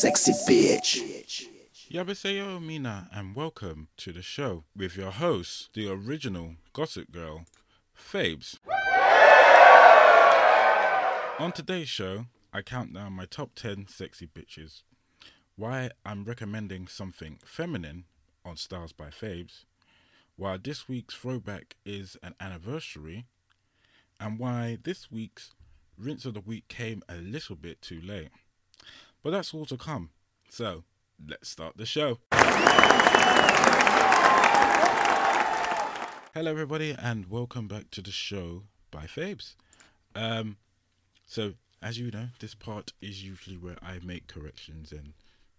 sexy bitch. Yabaseyo Mina and welcome to the show with your host, the original Gossip Girl, Fabes. On today's show, I count down my top 10 sexy bitches, why I'm recommending something feminine on Stars by Fabes, why this week's throwback is an anniversary, and why this week's rinse of the week came a little bit too late. But that's all to come. So, let's start the show. Hello, everybody, and welcome back to the show by Fabes. Um, so, as you know, this part is usually where I make corrections and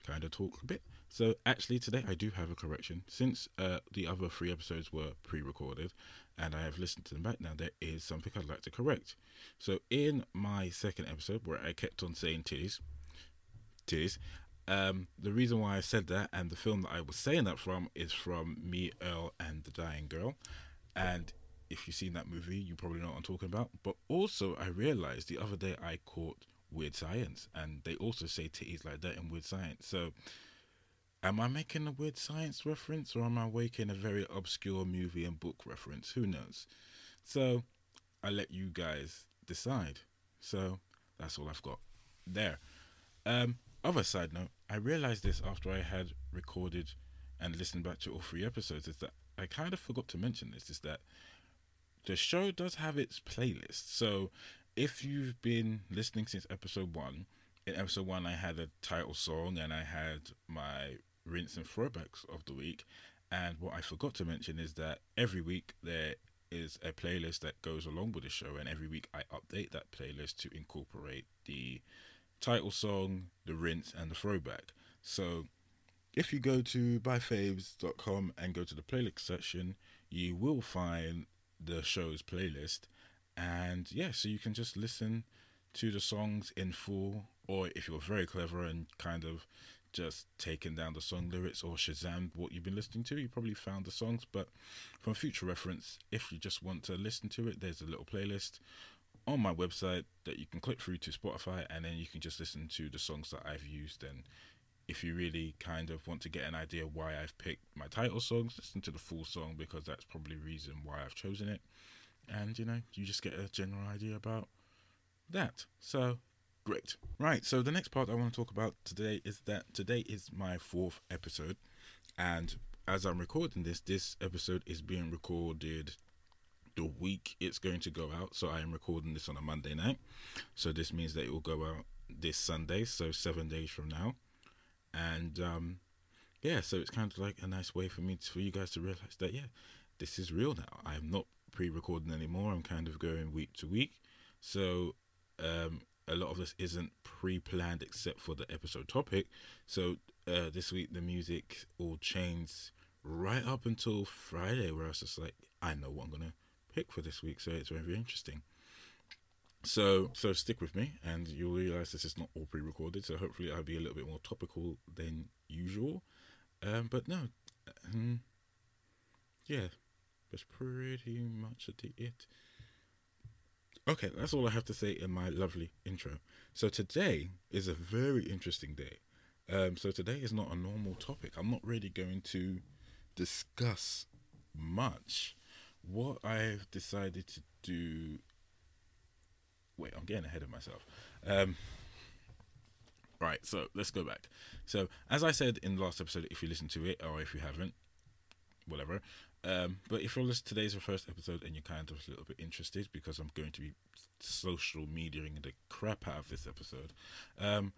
kind of talk a bit. So, actually, today I do have a correction. Since uh, the other three episodes were pre recorded and I have listened to them back now, there is something I'd like to correct. So, in my second episode, where I kept on saying titties, titties, um, the reason why I said that and the film that I was saying that from is from Me, Earl, and the Dying Girl. And if you've seen that movie, you probably know what I'm talking about. But also, I realized the other day I caught Weird Science, and they also say titties like that in Weird Science. So, am I making a Weird Science reference, or am I making a very obscure movie and book reference? Who knows? So, I let you guys decide. So, that's all I've got there. Um, other side note, I realized this after I had recorded and listened back to all three episodes, is that I kind of forgot to mention this, is that the show does have its playlist. So if you've been listening since episode one, in episode one I had a title song and I had my rinse and throwbacks of the week. And what I forgot to mention is that every week there is a playlist that goes along with the show, and every week I update that playlist to incorporate the title song, the rinse, and the throwback. So if you go to byfaves.com and go to the playlist section, you will find the show's playlist. And yeah, so you can just listen to the songs in full, or if you're very clever and kind of just taking down the song lyrics or Shazam what you've been listening to, you probably found the songs. But from future reference, if you just want to listen to it, there's a little playlist on my website that you can click through to Spotify and then you can just listen to the songs that I've used and if you really kind of want to get an idea why I've picked my title songs, listen to the full song because that's probably the reason why I've chosen it. And you know, you just get a general idea about that. So great. Right, so the next part I want to talk about today is that today is my fourth episode and as I'm recording this, this episode is being recorded the week it's going to go out. So I am recording this on a Monday night. So this means that it will go out this Sunday, so seven days from now. And um, yeah, so it's kind of like a nice way for me to, for you guys to realize that yeah, this is real now. I'm not pre-recording anymore. I'm kind of going week to week. So um, a lot of this isn't pre-planned except for the episode topic. So uh, this week the music all changed right up until Friday, where I was just like, I know what I'm gonna pick for this week, so it's very, very interesting. So, so stick with me, and you'll realize this is not all pre-recorded. So hopefully, I'll be a little bit more topical than usual. Um, but no, um, yeah, that's pretty much it. Okay, that's all I have to say in my lovely intro. So today is a very interesting day. Um, so today is not a normal topic. I'm not really going to discuss much. What I've decided to do. Wait, I'm getting ahead of myself. Um, right, so let's go back. So, as I said in the last episode, if you listen to it or if you haven't, whatever. Um, but if you're listening today's the first episode and you're kind of a little bit interested because I'm going to be social mediaing the crap out of this episode. Um,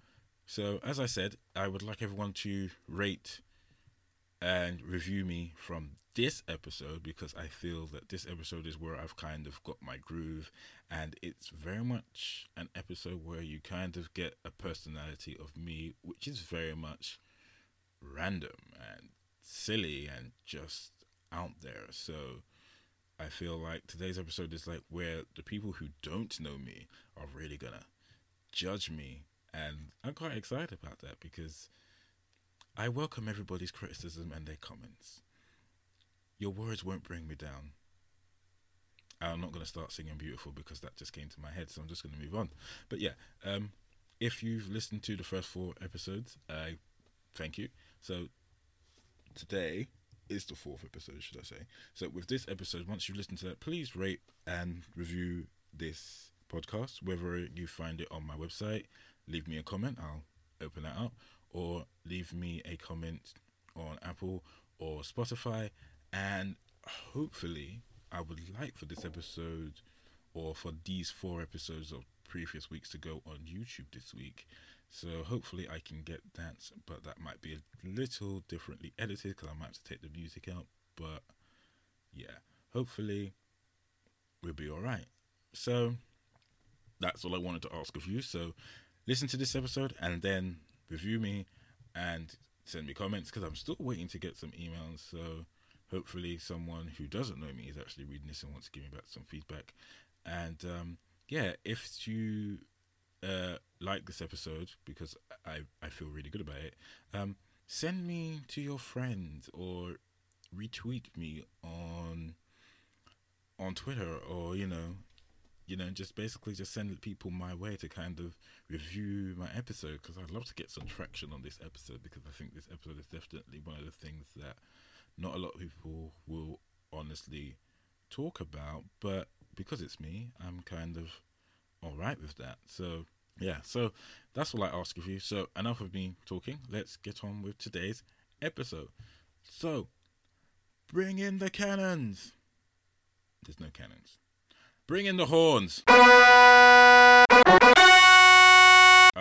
so as I said, I would like everyone to rate and review me from this episode because I feel that this episode is where I've kind of got my groove and it's very much an episode where you kind of get a personality of me which is very much random and silly and just out there. So I feel like today's episode is like where the people who don't know me are really gonna judge me, and I'm quite excited about that because I welcome everybody's criticism and their comments. Your words won't bring me down. I'm not gonna start singing beautiful because that just came to my head, so I'm just gonna move on. But yeah, um, if you've listened to the first four episodes, I thank you. So today is the fourth episode, should I say? So with this episode, once you've listened to that, please rate and review this podcast. Whether you find it on my website, leave me a comment. I'll open that up, or leave me a comment on Apple or Spotify, and hopefully, I would like for this episode or for these four episodes of previous weeks to go on YouTube this week. So hopefully I can get that, but that might be a little differently edited because I might have to take the music out. But yeah, hopefully we'll be all right. So that's all I wanted to ask of you. So listen to this episode and then review me and send me comments because I'm still waiting to get some emails. So hopefully someone who doesn't know me is actually reading this and wants to give me back some feedback. And um, yeah, if you uh, like this episode because I I feel really good about it, um, send me to your friends or retweet me on on Twitter or you know you know just basically just send people my way to kind of review my episode because I'd love to get some traction on this episode because I think this episode is definitely one of the things that not a lot of people will honestly talk about but because it's me I'm kind of all right with that so yeah so that's all I ask of you so enough of me talking let's get on with today's episode so bring in the cannons there's no cannons. Bring in the horns. All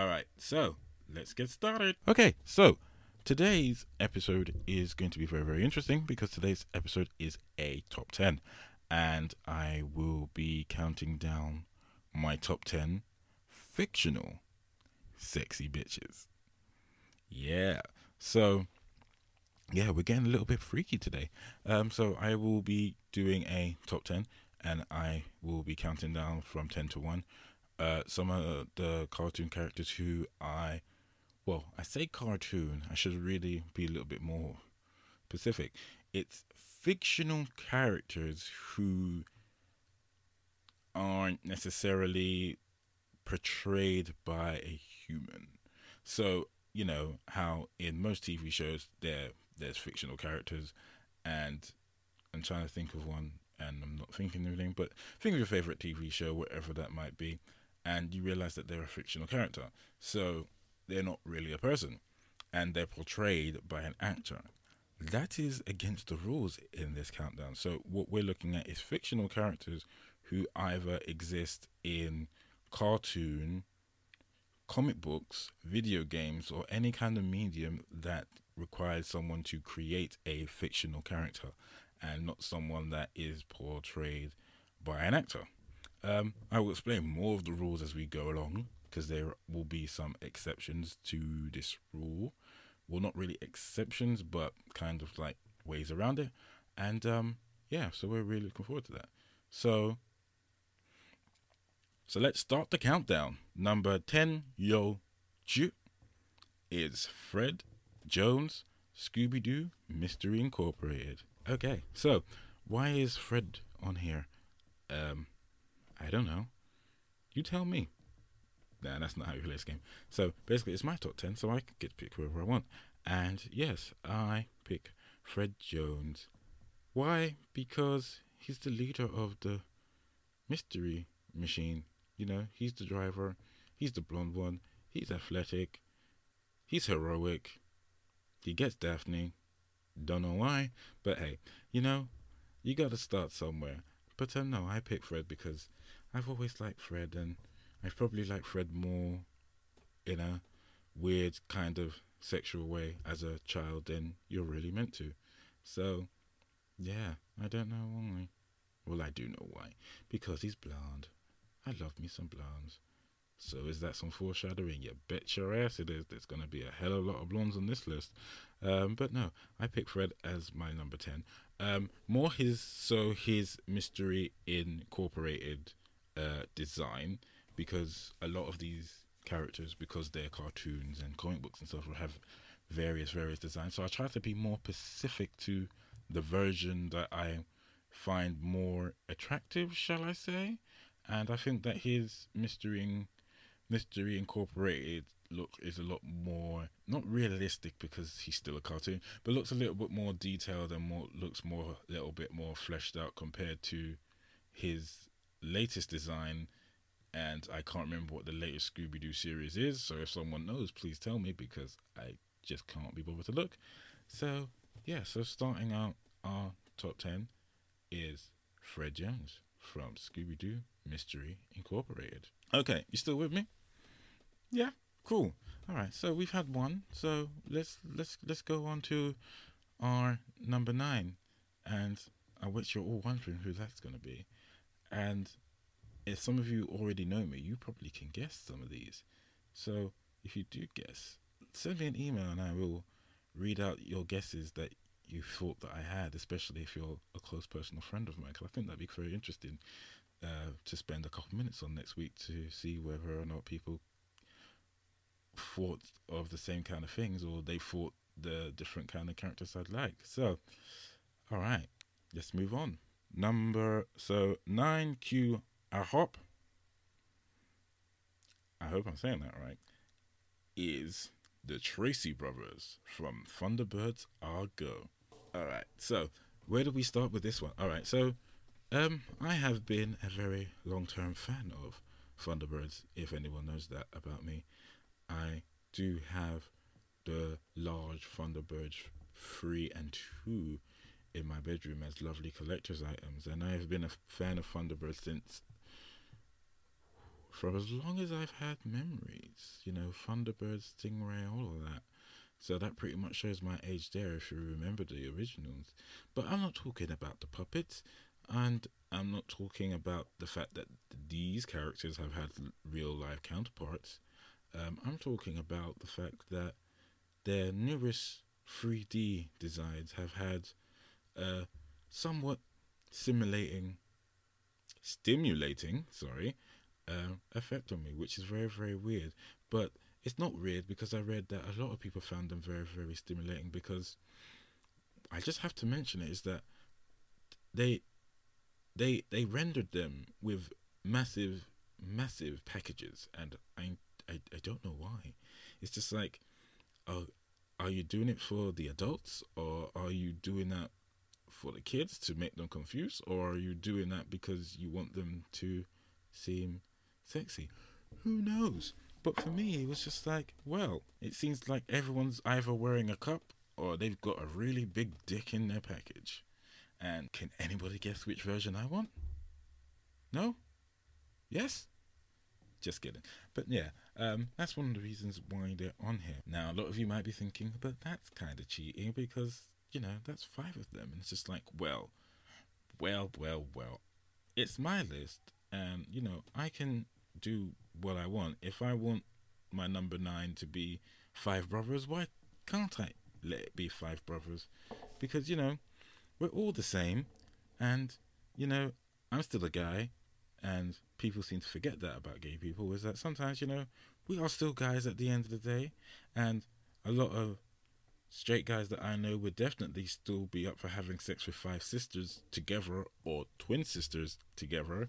right, so let's get started. Okay, so today's episode is going to be very, very interesting because today's episode is a top 10, and I will be counting down my top 10 fictional sexy bitches. Yeah, so yeah, we're getting a little bit freaky today. Um, so I will be doing a top 10 and I will be counting down from 10 to 1. Uh, some of the cartoon characters who I, well, I say cartoon, I should really be a little bit more specific. It's fictional characters who aren't necessarily portrayed by a human. So, you know, how in most TV shows there there's fictional characters and I'm trying to think of one and I'm not thinking of anything, but think of your favorite TV show, whatever that might be, and you realize that they're a fictional character. So they're not really a person and they're portrayed by an actor. That is against the rules in this countdown. So what we're looking at is fictional characters who either exist in cartoon, comic books, video games, or any kind of medium that requires someone to create a fictional character and not someone that is portrayed by an actor. Um, I will explain more of the rules as we go along because there will be some exceptions to this rule. Well, not really exceptions, but kind of like ways around it. And um, yeah, so we're really looking forward to that. So, so let's start the countdown. Number ten, Yo Ju, is Fred Jones, Scooby Doo, Mystery Incorporated. Okay, so why is Fred on here? Um, I don't know. You tell me. Nah, that's not how you play this game. So basically, it's my top 10, so I can get to pick whoever I want. And yes, I pick Fred Jones. Why? Because he's the leader of the mystery machine. You know, he's the driver, he's the blonde one, he's athletic, he's heroic, he gets Daphne. Don't know why, but hey, you know, you got to start somewhere. But um, no, I pick Fred because I've always liked Fred, and I probably like Fred more in a weird kind of sexual way as a child than you're really meant to. So, yeah, I don't know why. Well, I do know why. Because he's blonde. I love me some blondes. So is that some foreshadowing? You bet your ass it is. There's going to be a hell of a lot of blondes on this list. Um, but no, I pick Fred as my number 10. Um, more his, so his Mystery Incorporated uh, design, because a lot of these characters, because they're cartoons and comic books and stuff, will have various, various designs. So I try to be more specific to the version that I find more attractive, shall I say? And I think that his Mystery Mystery Incorporated look is a lot more not realistic because he's still a cartoon, but looks a little bit more detailed and more looks more a little bit more fleshed out compared to his latest design. And I can't remember what the latest Scooby Doo series is, so if someone knows, please tell me because I just can't be bothered to look. So yeah, so starting out our top ten is Fred Jones from Scooby Doo Mystery Incorporated. Okay, you still with me? Yeah, cool. All right, so we've had one. So let's let's let's go on to our number nine, and uh, I bet you're all wondering who that's going to be. And if some of you already know me, you probably can guess some of these. So if you do guess, send me an email and I will read out your guesses that you thought that I had, especially if you're a close personal friend of mine, because I think that'd be very interesting uh, to spend a couple minutes on next week to see whether or not people thought of the same kind of things or they thought the different kind of characters I'd like. So, all right, let's move on. Number so 9Q I hope I hope I'm saying that right, is the Tracy brothers from Thunderbirds Are Go. All right, so where do we start with this one? All right, so um, I have been a very long term fan of Thunderbirds, if anyone knows that about me. I do have the large Thunderbirds 3 and 2 in my bedroom as lovely collector's items, and I have been a fan of Thunderbirds since for as long as I've had memories. You know, Thunderbird, Stingray, all of that. So that pretty much shows my age there if you remember the originals. But I'm not talking about the puppets, and I'm not talking about the fact that these characters have had real life counterparts. Um, I'm talking about the fact that their newest 3D designs have had a somewhat simulating, stimulating, sorry, uh, effect on me, which is very, very weird. But it's not weird because I read that a lot of people found them very, very stimulating because I just have to mention it is that they they they rendered them with massive massive packages and I I, I don't know why. It's just like uh, are you doing it for the adults or are you doing that for the kids to make them confused or are you doing that because you want them to seem sexy. Who knows? But for me, it was just like, well, it seems like everyone's either wearing a cup or they've got a really big dick in their package. And can anybody guess which version I want? No? Yes? Just kidding. But yeah, um, that's one of the reasons why they're on here. Now, a lot of you might be thinking, but that's kind of cheating because, you know, that's five of them. And it's just like, well, well, well, well. It's my list. And, you know, I can do what I want. If I want my number nine to be Five Brothers, why can't I let it be Five Brothers? Because, you know, we're all the same. And, you know, I'm still a guy. And people seem to forget that about gay people is that sometimes, you know, we are still guys at the end of the day. And a lot of straight guys that I know would definitely still be up for having sex with five sisters together or twin sisters together.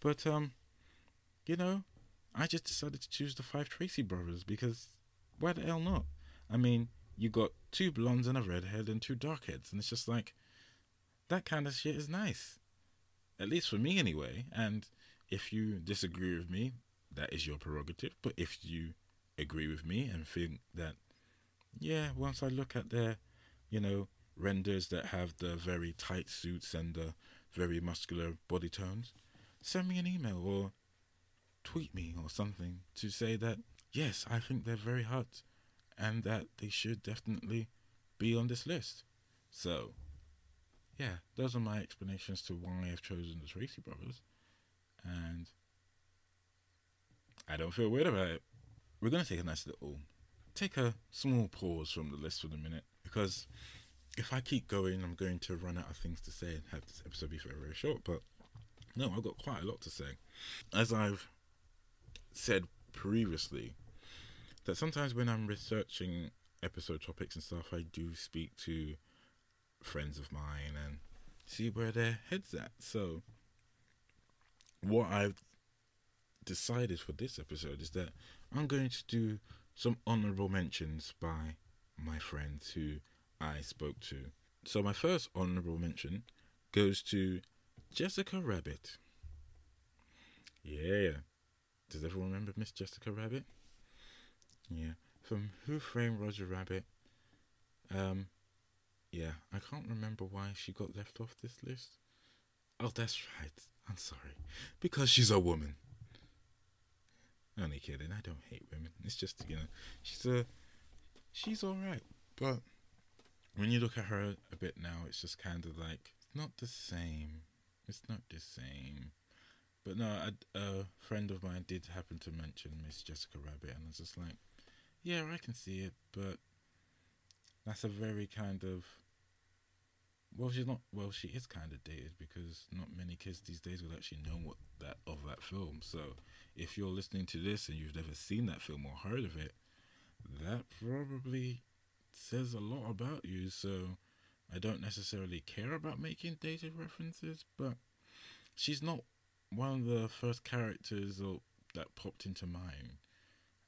But, um, you know, I just decided to choose the five Tracy brothers because why the hell not? I mean, you got two blondes and a redhead and two darkheads, and it's just like that kind of shit is nice. At least for me, anyway. And if you disagree with me, that is your prerogative. But if you agree with me and think that, yeah, once I look at their, you know, renders that have the very tight suits and the very muscular body tones, send me an email or tweet me or something to say that yes, I think they're very hot and that they should definitely be on this list. So, yeah, those are my explanations to why I've chosen the Tracy brothers. And I don't feel weird about it. We're going to take a nice little, take a small pause from the list for a minute because if I keep going, I'm going to run out of things to say and have this episode be very, very short. But no, I've got quite a lot to say. As I've said previously that sometimes when I'm researching episode topics and stuff, I do speak to friends of mine and see where their heads at. So, what I've decided for this episode is that I'm going to do some honorable mentions by my friends who I spoke to. So my first honorable mention goes to Jessica Rabbit. Yeah. Does everyone remember Miss Jessica Rabbit? Yeah. From Who Framed Roger Rabbit. Um yeah, I can't remember why she got left off this list. Oh, that's right. I'm sorry. Because she's a woman. Only kidding. I don't hate women. It's just you know, she's a she's all right. But when you look at her a bit now, it's just kind of like not the same. It's not the same. But no, a, friend of mine did happen to mention Miss Jessica Rabbit, and I was just like, yeah, I can see it, but that's a very kind of well, she's not. Well, she is kind of dated because not many kids these days will actually know what that of that film. So, if you're listening to this and you've never seen that film or heard of it, that probably says a lot about you. So, I don't necessarily care about making dated references, but she's not one of the first characters or, that popped into mind.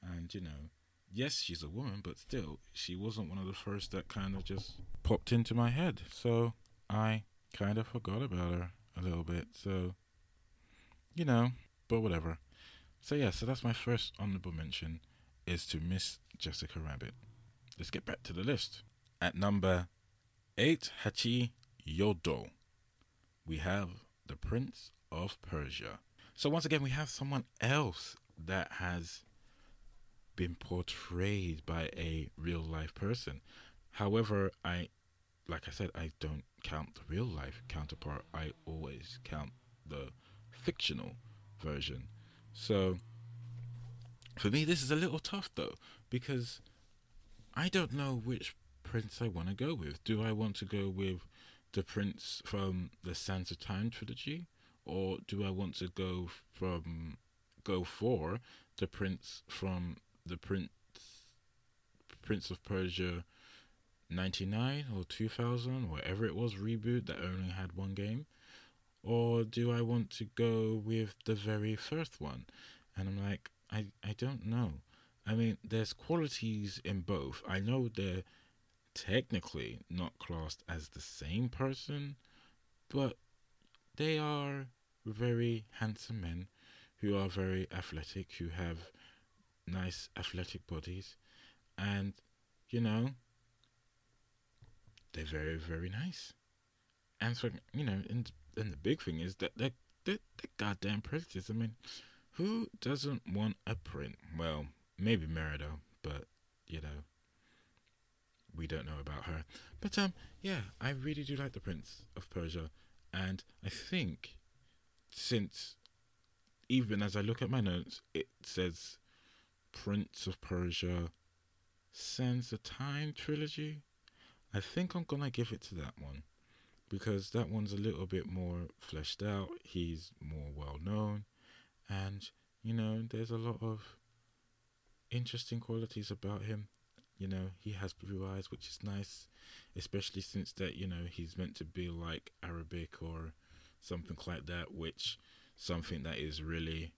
And you know, yes, she's a woman, but still, she wasn't one of the first that kind of just popped into my head. So I kind of forgot about her a little bit. So, you know, but whatever. So, yeah, so that's my first honorable mention is to Miss Jessica Rabbit. Let's get back to the list. At number 8, Hachi Yodo, we have the Prince of Persia. So, once again, we have someone else that has been portrayed by a real life person. However, I, like I said, I don't count the real life counterpart. I always count the fictional version. So, for me, this is a little tough though, because I don't know which prince I want to go with. Do I want to go with the prince from the Sands of Time trilogy, or do I want to go from go for the prince from the Prince Prince of Persia 99 or 2000 whatever it was reboot that only had one game? Or do I want to go with the very first one? And I'm like I I don't know. I mean there's qualities in both. I know they're technically not classed as the same person but they are very handsome men who are very athletic who have nice athletic bodies, and you know they're very very nice. And so you know, and and the big thing is that they're they're, they're goddamn princes. I mean, who doesn't want a print? Well, maybe Merida, but you know, we don't know about her. But um, yeah, I really do like the Prince of Persia, and I think since even as I look at my notes, it says Prince of Persia, Sands of Time trilogy. I think I'm gonna give it to that one because that one's a little bit more fleshed out. He's more well known, and you know, there's a lot of interesting qualities about him. You know, he has blue eyes, which is nice, especially since that you know he's meant to be like Arabic or something like that, which something that is really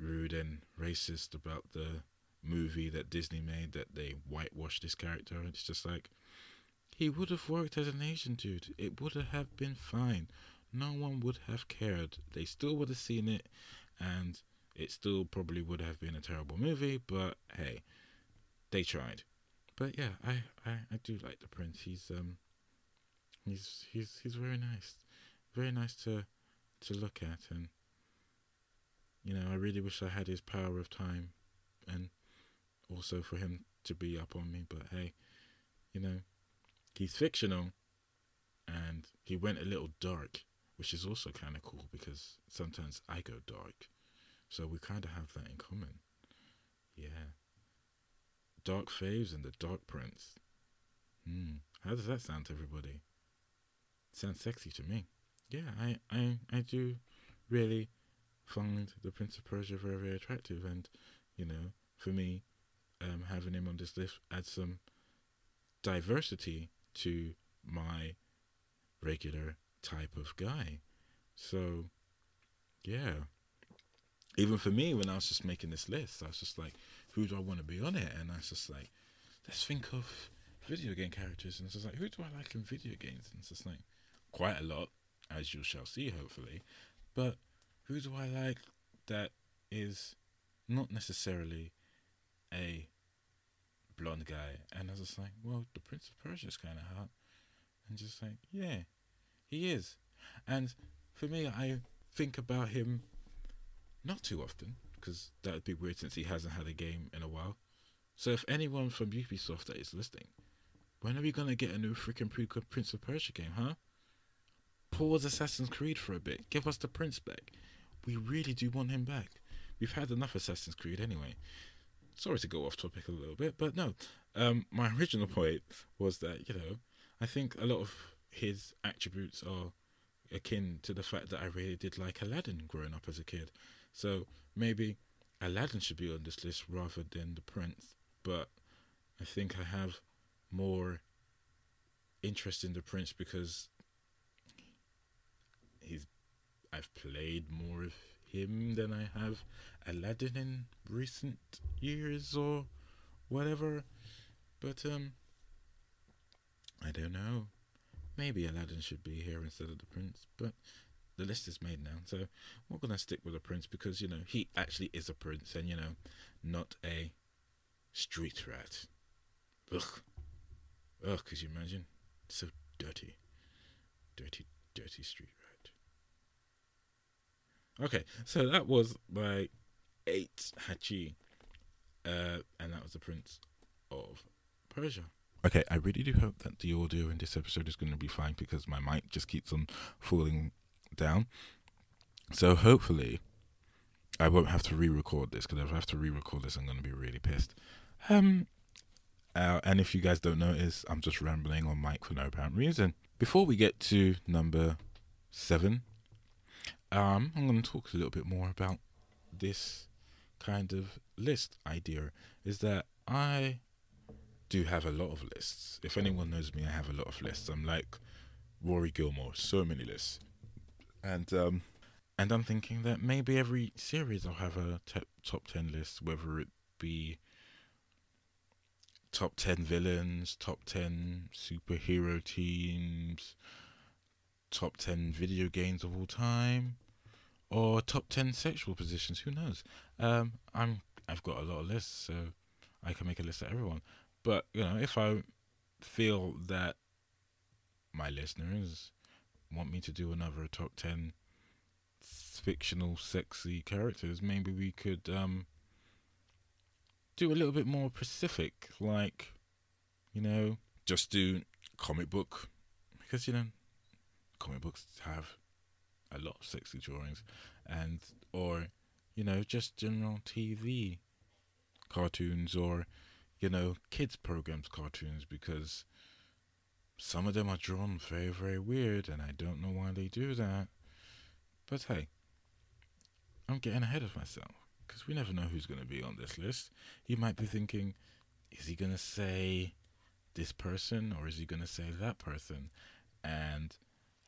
rude and racist about the movie that Disney made that they whitewashed this character. It's just like he would have worked as an Asian dude. It would have been fine. No one would have cared. They still would have seen it, and it still probably would have been a terrible movie. But hey, they tried. But yeah, I, I, I do like the prince. He's um he's he's he's very nice, very nice to to look at, and you know, I really wish I had his power of time and also for him to be up on me. But hey, you know, he's fictional and he went a little dark, which is also kind of cool because sometimes I go dark. So we kind of have that in common. Yeah. Dark Faves and the Dark Prince. Hmm. How does that sound to everybody? Sounds sexy to me. Yeah, I, I, I do really find the Prince of Persia very, very attractive. And, you know, for me, um, having him on this list adds some diversity to my regular type of guy. So, yeah. even for me, when I was just making this list, I was just like, who do I want to be on it? And I was just like, let's think of video game characters. And it's just like, who do I like in video games? And it's just like, quite a lot, as you shall see, hopefully. But who do I like that is not necessarily a blonde guy? And I was just like, well, the Prince of Persia is kind of hot. And just like, yeah, he is. And for me, I think about him not too often because that would be weird since he hasn't had a game in a while. So if anyone from Ubisoft that is listening, when are we gonna get a new freaking Prince of Persia game, huh? Pause Assassin's Creed for a bit. Give us the Prince back. We really do want him back. We've had enough Assassin's Creed anyway. Sorry to go off topic a little bit, but no. Um, my original point was that you know, I think a lot of his attributes are akin to the fact that I really did like Aladdin growing up as a kid. So maybe Aladdin should be on this list rather than the Prince. But I think I have more interest in the Prince because he's I've played more of him than I have Aladdin in recent years or whatever. But um I don't know. Maybe Aladdin should be here instead of the Prince, but the list is made now. So we're gonna stick with the Prince because you know he actually is a prince, and you know, not a street rat. Ugh, ugh. Could you imagine? So dirty, dirty, dirty street rat. Okay, so that was my eight Hachi, uh, and that was the Prince of Persia. Okay, I really do hope that the audio in this episode is going to be fine because my mic just keeps on falling down. So hopefully, I won't have to re-record this because if I have to re-record this, I'm going to be really pissed. Um, uh, and if you guys don't notice, I'm just rambling on mic for no apparent reason. Before we get to number seven, um, I'm going to talk a little bit more about this kind of list idea. Is that I do have a lot of lists. If anyone knows me, I have a lot of lists. I'm like Rory Gilmore, so many lists. And um and I'm thinking that maybe every series I'll have a te- top 10 list whether it be top 10 villains, top 10 superhero teams, top 10 video games of all time, or top 10 sexual positions, who knows? Um, I'm I've got a lot of lists, so I can make a list of everyone. But you know, if I feel that my listeners want me to do another top ten fictional sexy characters, maybe we could um, do a little bit more specific, like you know, just do comic book because you know, comic books have a lot of sexy drawings, and or you know, just general TV cartoons or you know, kids programs cartoons because some of them are drawn very, very weird, and I don't know why they do that. But hey, I'm getting ahead of myself because we never know who's going to be on this list. You might be thinking, is he going to say this person or is he going to say that person? And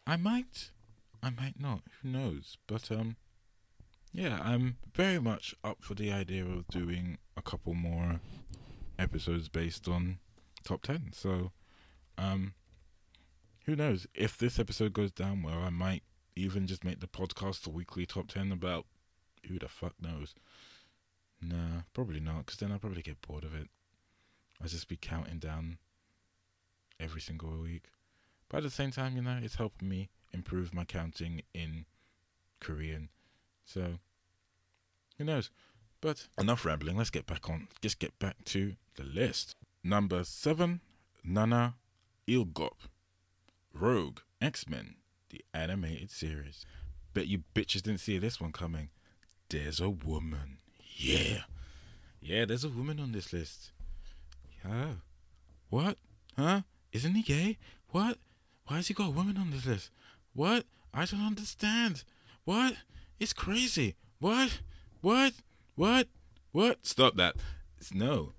I might, I might not. Who knows? But um, yeah, I'm very much up for the idea of doing a couple more episodes based on top 10. So, um, who knows? If this episode goes down well, I might even just make the podcast a weekly top 10 about who the fuck knows. Nah, probably not, because then I'll probably get bored of it. I'll just be counting down every single week. But at the same time, you know, it's helping me improve my counting in Korean. So, who knows? But enough rambling. Let's get back on. Just get back to the list. Number seven, Nana Ilgop, Rogue X Men, the animated series. Bet you bitches didn't see this one coming. There's a woman. Yeah. Yeah, there's a woman on this list. Yeah. What? Huh? Isn't he gay? What? Why has he got a woman on this list? What? I don't understand. What? It's crazy. What? What? What? What? Stop that. It's no.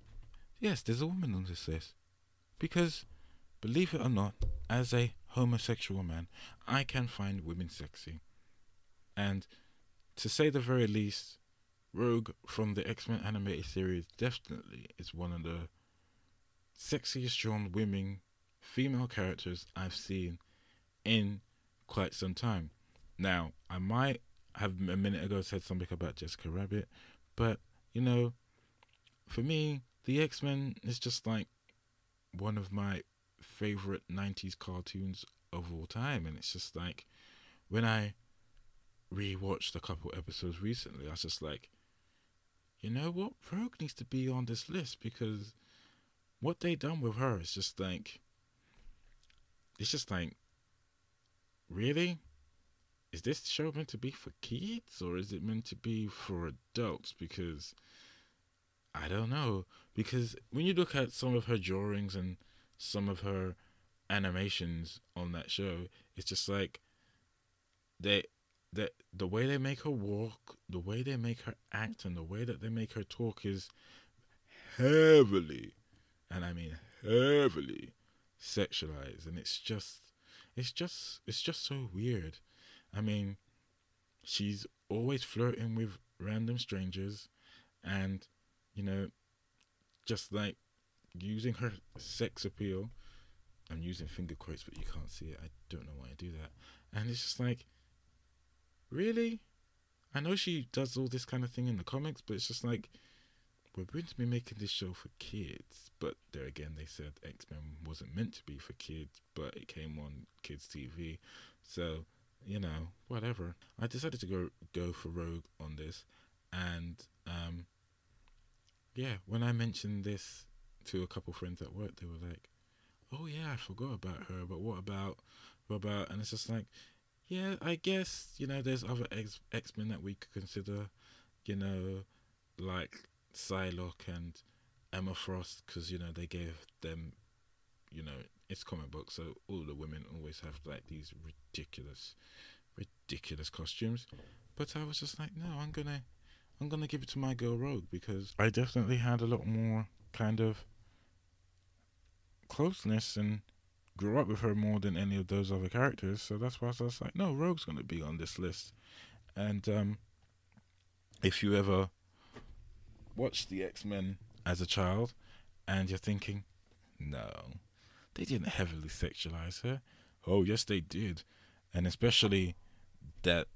Yes, there's a woman on this list. Because, believe it or not, as a homosexual man, I can find women sexy. And to say the very least, Rogue from the X Men animated series definitely is one of the sexiest drawn women, female characters I've seen in quite some time. Now, I might have a minute ago said something about Jessica Rabbit, but you know, for me, the X Men is just like one of my favorite 90s cartoons of all time, and it's just like when I rewatched a couple episodes recently, I was just like, you know what, Rogue needs to be on this list because what they done with her is just like, it's just like, really? Is this show meant to be for kids or is it meant to be for adults? Because I don't know. Because when you look at some of her drawings and some of her animations on that show, it's just like they the the way they make her walk, the way they make her act, and the way that they make her talk is heavily, and I mean heavily, sexualized, and it's just, it's just, it's just so weird. I mean, she's always flirting with random strangers, and you know, just like using her sex appeal. I'm using finger quotes, but you can't see it. I don't know why I do that. And it's just like really? I know she does all this kind of thing in the comics, but it's just like we're going to be making this show for kids. But there again, they said X Men wasn't meant to be for kids, but it came on kids TV, so you know whatever. I decided to go go for Rogue on this, and um, yeah, when I mentioned this to a couple friends at work, they were like, "Oh yeah, I forgot about her, but what about what about?" And it's just like yeah, I guess you know there's other X X Men that we could consider, you know, like Psylocke and Emma Frost, because you know they gave them, you know, it's comic book, so all the women always have like these ridiculous, ridiculous costumes. But I was just like, no, I'm gonna, I'm gonna give it to my girl Rogue because I definitely had a lot more kind of closeness and grew up with her more than any of those other characters. So that's why I was like, no, Rogue's going to be on this list. And um, if you ever watched the X Men as a child and you're thinking, no, they didn't heavily sexualize her. Oh, yes, they did. And especially that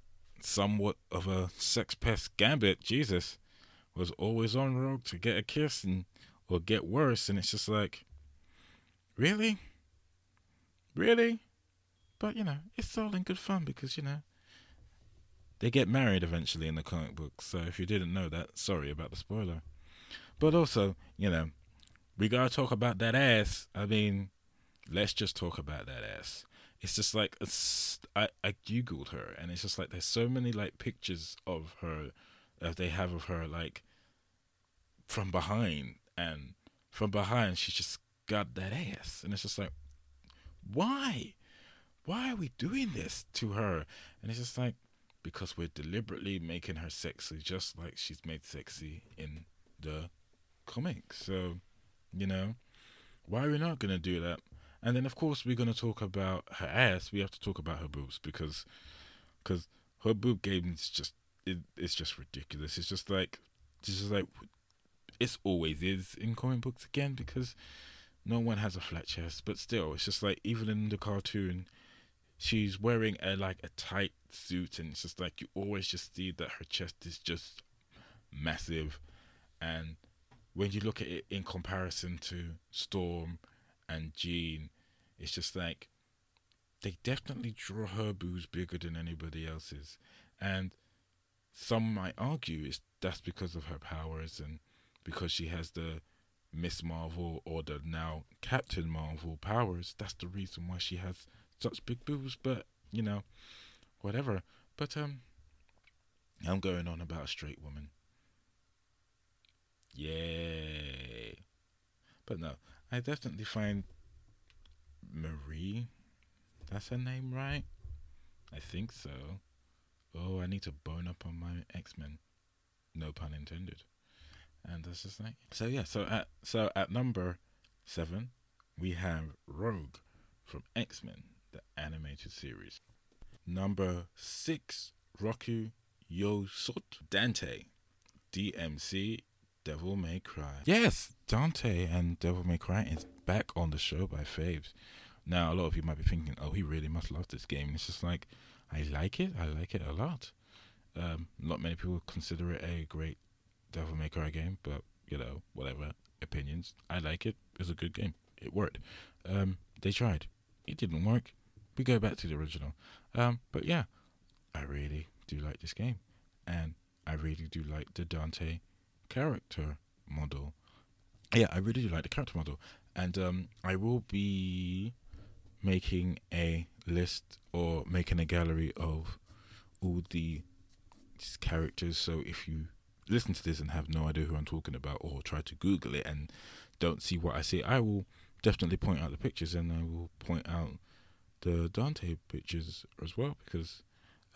somewhat of a sex pest gambit, Jesus, was always on Rogue to get a kiss and or get worse. And it's just like, really? Really? But, you know, it's all in good fun because, you know, they get married eventually in the comic books. So if you didn't know that, sorry about the spoiler. But also, you know, we gotta talk about that ass. I mean, let's just talk about that ass. It's just like I I googled her, and it's just like there's so many like pictures of her that they have of her like from behind, and from behind she's just got that ass, and it's just like why? Why are we doing this to her? And it's just like, because we're deliberately making her sexy, just like she's made sexy in the comics. So, you know, why are we not going to do that? And then, of course, we're going to talk about her ass. We have to talk about her boobs because cause her boob game is just, it, it's just ridiculous. It's just like, it's just like, it's always is in comic books again because no one has a flat chest, but still, it's just like even in the cartoon, she's wearing a like a tight suit, and it's just like you always just see that her chest is just massive, and when you look at it in comparison to Storm and Jean, it's just like they definitely draw her boobs bigger than anybody else's, and some might argue it's that's because of her powers and because she has the Miss Marvel or the now Captain Marvel powers. That's the reason why she has such big boobs. But you know, whatever. But um, I'm going on about a straight woman. Yay! But no, I definitely find Marie. That's her name, right? I think so. Oh, I need to bone up on my X Men. No pun intended and that's just like so. Yeah. So at so at number seven, we have Rogue from X Men, the animated series. Number six, Roku Yosut Dante. DMC Devil May Cry. Yes, Dante and Devil May Cry is back on the show by Faves. Now, a lot of you might be thinking, oh, he really must love this game. It's just like, I like it. I like it a lot. Um, not many people consider it a great Devil May Cry game, but, you know, whatever opinions. I like it. It's a good game. It worked. Um, they tried. It didn't work. We go back to the original. Um, but yeah, I really do like this game. And I really do like the Dante character model. Yeah, I really do like the character model. And um, I will be making a list or making a gallery of all the characters. So if you listen to this and have no idea who I'm talking about, or try to Google it and don't see what I see, I will definitely point out the pictures and I will point out the Dante pictures as well because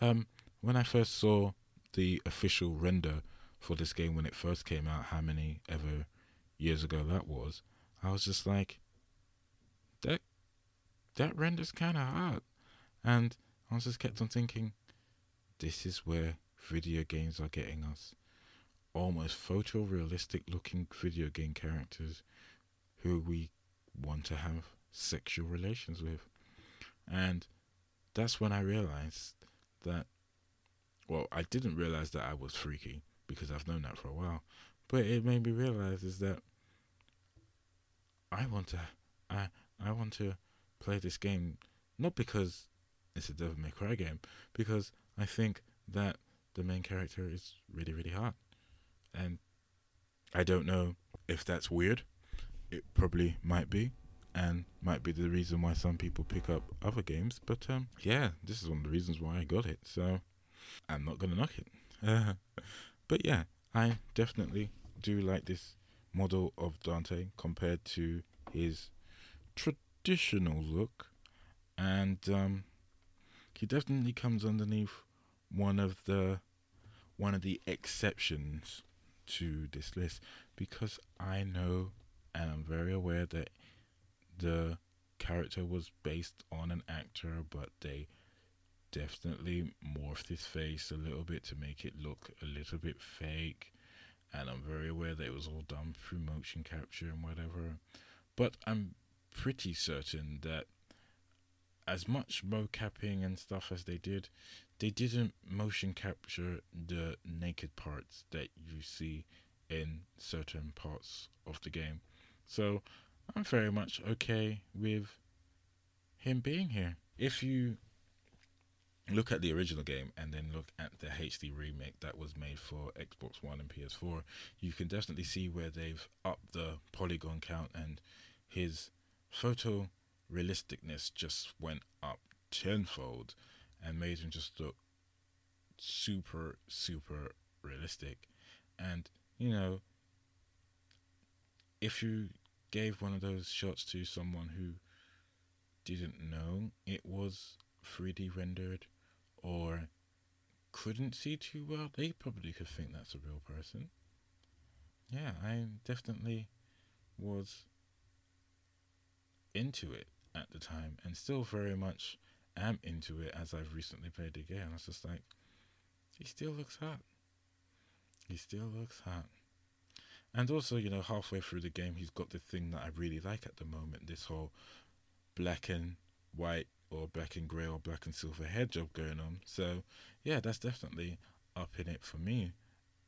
um, when I first saw the official render for this game when it first came out, how many ever years ago that was, I was just like, that that render's kind of hard, and I just kept on thinking, this is where video games are getting us. Almost photorealistic looking video game characters who we want to have sexual relations with. And that's when I realized that, well, I didn't realize that I was freaky because I've known that for a while, but it made me realize is that I want to, I, I want to play this game not because it's a Devil May Cry game, because I think that the main character is really, really hot. And I don't know if that's weird. It probably might be, and might be the reason why some people pick up other games. But um, yeah, this is one of the reasons why I got it. So I'm not gonna knock it. but yeah, I definitely do like this model of Dante compared to his traditional look, and um, he definitely comes underneath one of the one of the exceptions to this list because I know and I'm very aware that the character was based on an actor, but they definitely morphed his face a little bit to make it look a little bit fake. And I'm very aware that it was all done through motion capture and whatever. But I'm pretty certain that as much mocapping and stuff as they did, they didn't motion capture the naked parts that you see in certain parts of the game. So I'm very much okay with him being here. If you look at the original game and then look at the HD remake that was made for Xbox One and PS4, you can definitely see where they've upped the polygon count and his photo realisticness just went up tenfold and made him just look super, super realistic. And, you know, if you gave one of those shots to someone who didn't know it was 3D rendered or couldn't see too well, they probably could think that's a real person. Yeah, I definitely was into it at the time and still very much am into it as I've recently played the game. It's just like, he still looks hot. He still looks hot. And also, you know, halfway through the game, he's got the thing that I really like at the moment this whole black and white or black and grey or black and silver hair job going on. So, yeah, that's definitely up in it for me,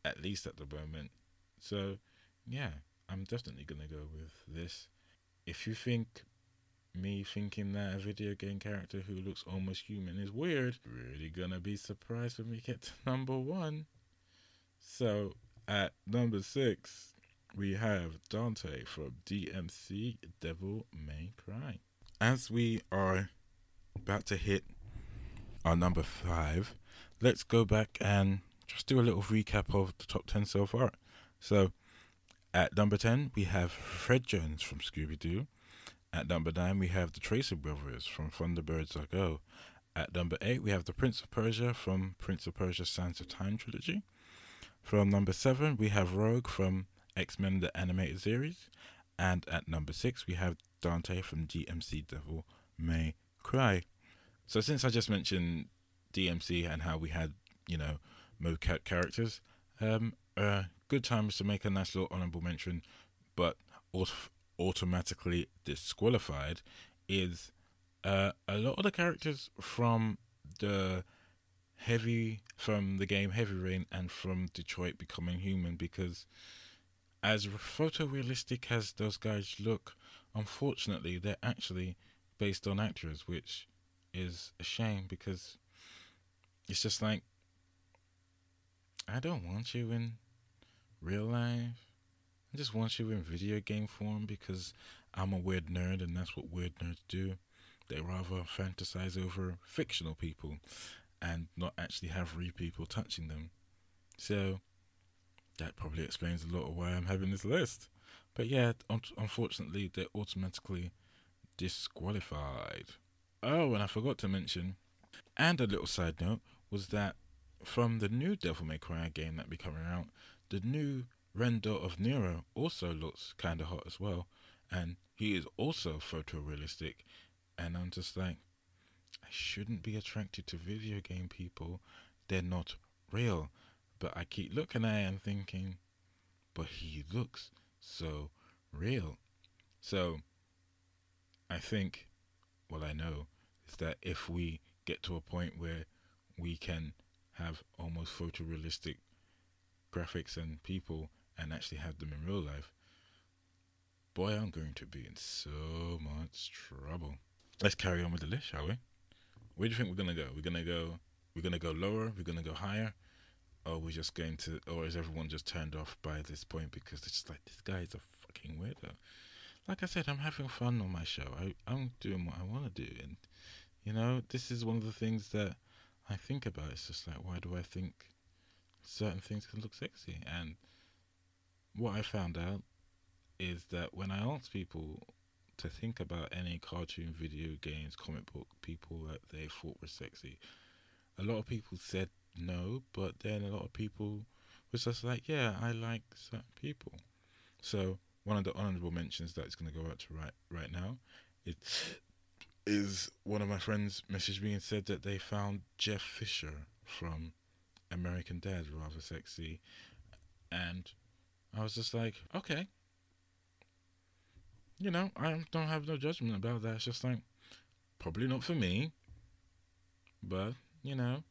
at least at the moment. So, yeah, I'm definitely going to go with this. If you think me thinking that a video game character who looks almost human is weird, really gonna be surprised when we get to number one. So, at number six, we have Dante from DMC Devil May Cry. As we are about to hit our number five, let's go back and just do a little recap of the top 10 so far. So, at number 10, we have Fred Jones from Scooby Doo. At number 9, we have the Tracy Brothers from Thunderbirds Are Go. At number 8, we have the Prince of Persia from Prince of Persia Sands of Time trilogy. From number 7, we have Rogue from X Men the Animated Series. And at number 6, we have Dante from DMC Devil May Cry. So, since I just mentioned DMC and how we had, you know, mocap characters, um, uh, good times to make a nice little honorable mention, but aut- automatically disqualified is uh, a lot of the characters from the heavy from the game Heavy Rain and from Detroit Becoming Human because as photorealistic as those guys look, unfortunately they're actually based on actors, which is a shame because it's just like I don't want you in real life. I just want you in video game form because I'm a weird nerd and that's what weird nerds do. They rather fantasize over fictional people and not actually have real people touching them. So that probably explains a lot of why I'm having this list. But yeah, un- unfortunately, they're automatically disqualified. Oh, and I forgot to mention, and a little side note was that from the new Devil May Cry game that be coming out, the new render of Nero also looks kind of hot as well, and he is also photorealistic. And I'm just like, I shouldn't be attracted to video game people. They're not real. But I keep looking at it and thinking, but he looks so real. So I think, what I know is that if we get to a point where we can have almost photorealistic graphics and people and actually have them in real life, boy, I'm going to be in so much trouble. Let's carry on with the list, shall we? Where do you think we're gonna go? We're gonna go. We're gonna go lower. We're gonna go higher. Or we're just going to, or is everyone just turned off by this point because it's just like this guy is a fucking weirdo? Like I said, I'm having fun on my show. I, I'm doing what I want to do, and you know, this is one of the things that I think about. It's just like, why do I think certain things can look sexy? And what I found out is that when I ask people to think about any cartoon, video games, comic book people that they thought were sexy, a lot of people said no, but then a lot of people was just like, yeah, I like certain people. So one of the honorable mentions that's going to go out to right right now, is one of my friends messaged me and said that they found Jeff Fischer from American Dad rather sexy, and I was just like, okay. You know, I don't have no judgment about that. It's just like, probably not for me, but you know,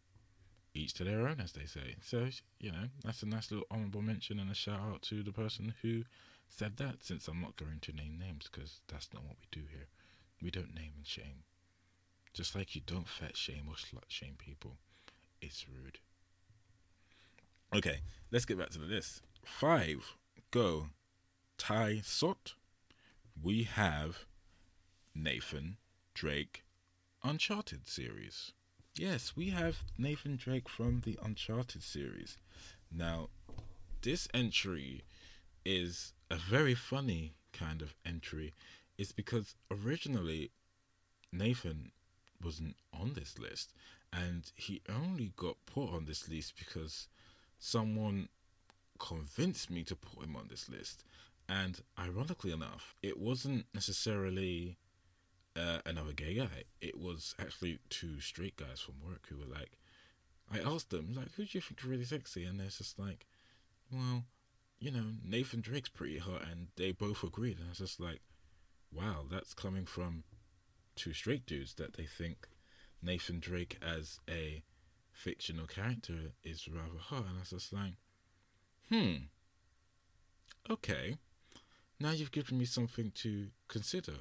each to their own, as they say. So, you know, that's a nice little honorable mention and a shout out to the person who said that, since I'm not going to name names because that's not what we do here. We don't name and shame. Just like you don't fat shame or slut shame people. It's rude. Okay, let's get back to the list. Five, go. Tai Sot. We have Nathan Drake Uncharted series. Yes, we have Nathan Drake from the Uncharted series. Now, this entry is a very funny kind of entry. It's because originally Nathan wasn't on this list, and he only got put on this list because someone convinced me to put him on this list. And ironically enough, it wasn't necessarily uh, another gay guy. It was actually two straight guys from work who were like, I asked them, like, who do you think is really sexy? And they're just like, well, you know, Nathan Drake's pretty hot. And they both agreed. And I was just like, wow, that's coming from two straight dudes that they think Nathan Drake as a fictional character is rather hot. And I was just like, hmm, okay. Now you've given me something to consider.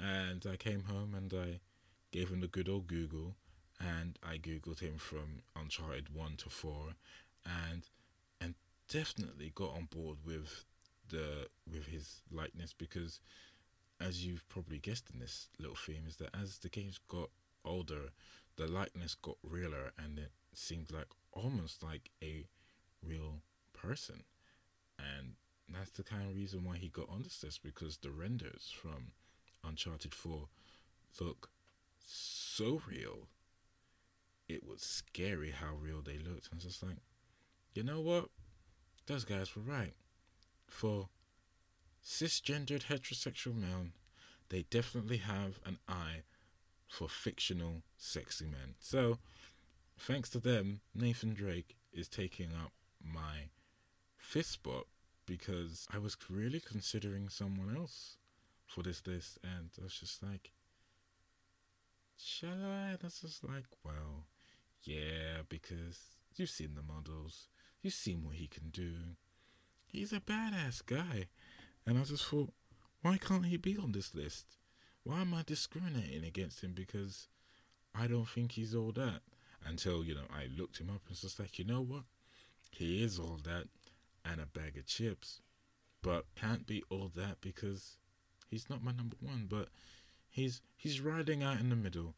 And I came home and I gave him the good old Google and I googled him from Uncharted 1 to 4 and and definitely got on board with the with his likeness because as you've probably guessed in this little theme is that as the games got older the likeness got realer and it seemed like almost like a real person and that's the kind of reason why he got on this because the renders from Uncharted 4 look so real. It was scary how real they looked. I was just like, you know what? Those guys were right. For cisgendered heterosexual men, they definitely have an eye for fictional sexy men. So, thanks to them, Nathan Drake is taking up my fist spot because I was really considering someone else for this list, and I was just like, shall I? That's just like, well, yeah, because you've seen the models, you've seen what he can do. He's a badass guy, and I just thought, why can't he be on this list? Why am I discriminating against him because I don't think he's all that? Until you know, I looked him up and was just like, you know what? He is all that and a bag of chips, but can't be all that because he's not my number one. But he's he's riding out in the middle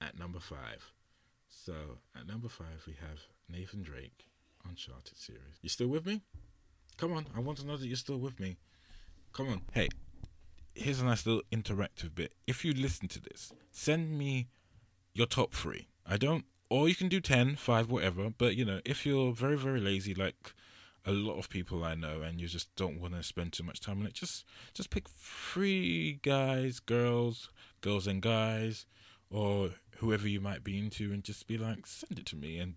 at number five. So at number five we have Nathan Drake, Uncharted series. You still with me? Come on, I want to know that you're still with me. Come on. Hey, here's a nice little interactive bit. If you listen to this, send me your top three. I don't, or you can do 10, 5, whatever. But, you know, if you're very, very lazy, like a lot of people I know, and you just don't want to spend too much time on it, just, just pick three guys, girls, girls and guys, or whoever you might be into, and just be like, send it to me. And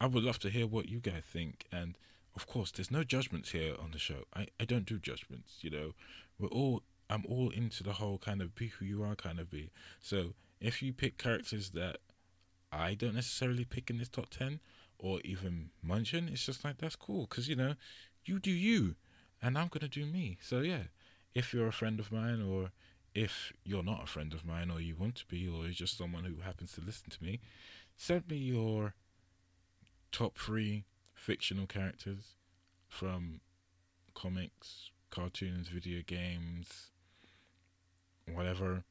I would love to hear what you guys think. And of course, there's no judgments here on the show. I, I don't do judgments, you know. We're all I'm all into the whole kind of be who you are kind of be. So if you pick characters that I don't necessarily pick in this top 10 or even mention, it's just like that's cool because you know, you do you and I'm to do me. So yeah, if you're a friend of mine or if you're not a friend of mine or you want to be or you're just someone who happens to listen to me, send me your top 3 fictional characters from comics, cartoons, video games, whatever.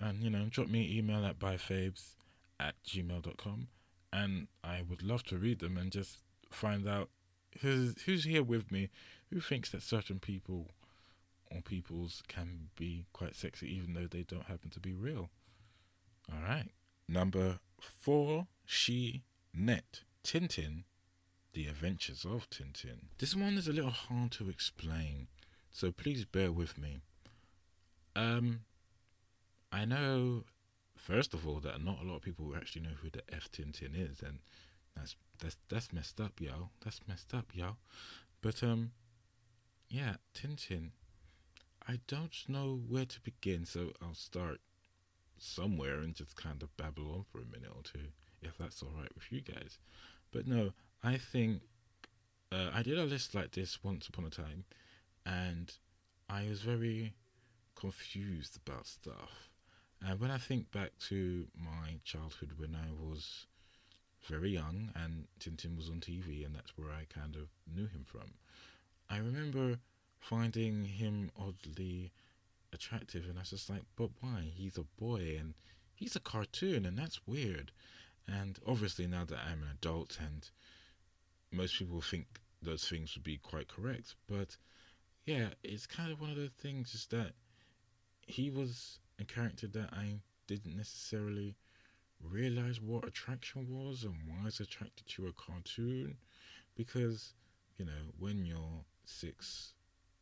And, you know, drop me an email at byfabes at gmail.com. And I would love to read them and just find out who's, who's here with me, who thinks that certain people or peoples can be quite sexy even though they don't happen to be real. All right. Number four, She Net. Tintin, The Adventures of Tintin. This one is a little hard to explain, so please bear with me. Um, I know, first of all, that not a lot of people actually know who the F Tintin is, and that's that's that's messed up, y'all. That's messed up, y'all. But um, yeah, Tintin. I don't know where to begin, so I'll start somewhere and just kind of babble on for a minute or two, if that's all right with you guys. But no, I think uh, I did a list like this once upon a time, and I was very confused about stuff. And when I think back to my childhood when I was very young and Tintin was on TV, and that's where I kind of knew him from, I remember finding him oddly attractive, and I was just like, but why? He's a boy and he's a cartoon, and that's weird. And obviously, now that I'm an adult, and most people think those things would be quite correct, but yeah, it's kind of one of those things is that he was a character that I didn't necessarily realize what attraction was and why I was attracted to a cartoon. Because you know when you're six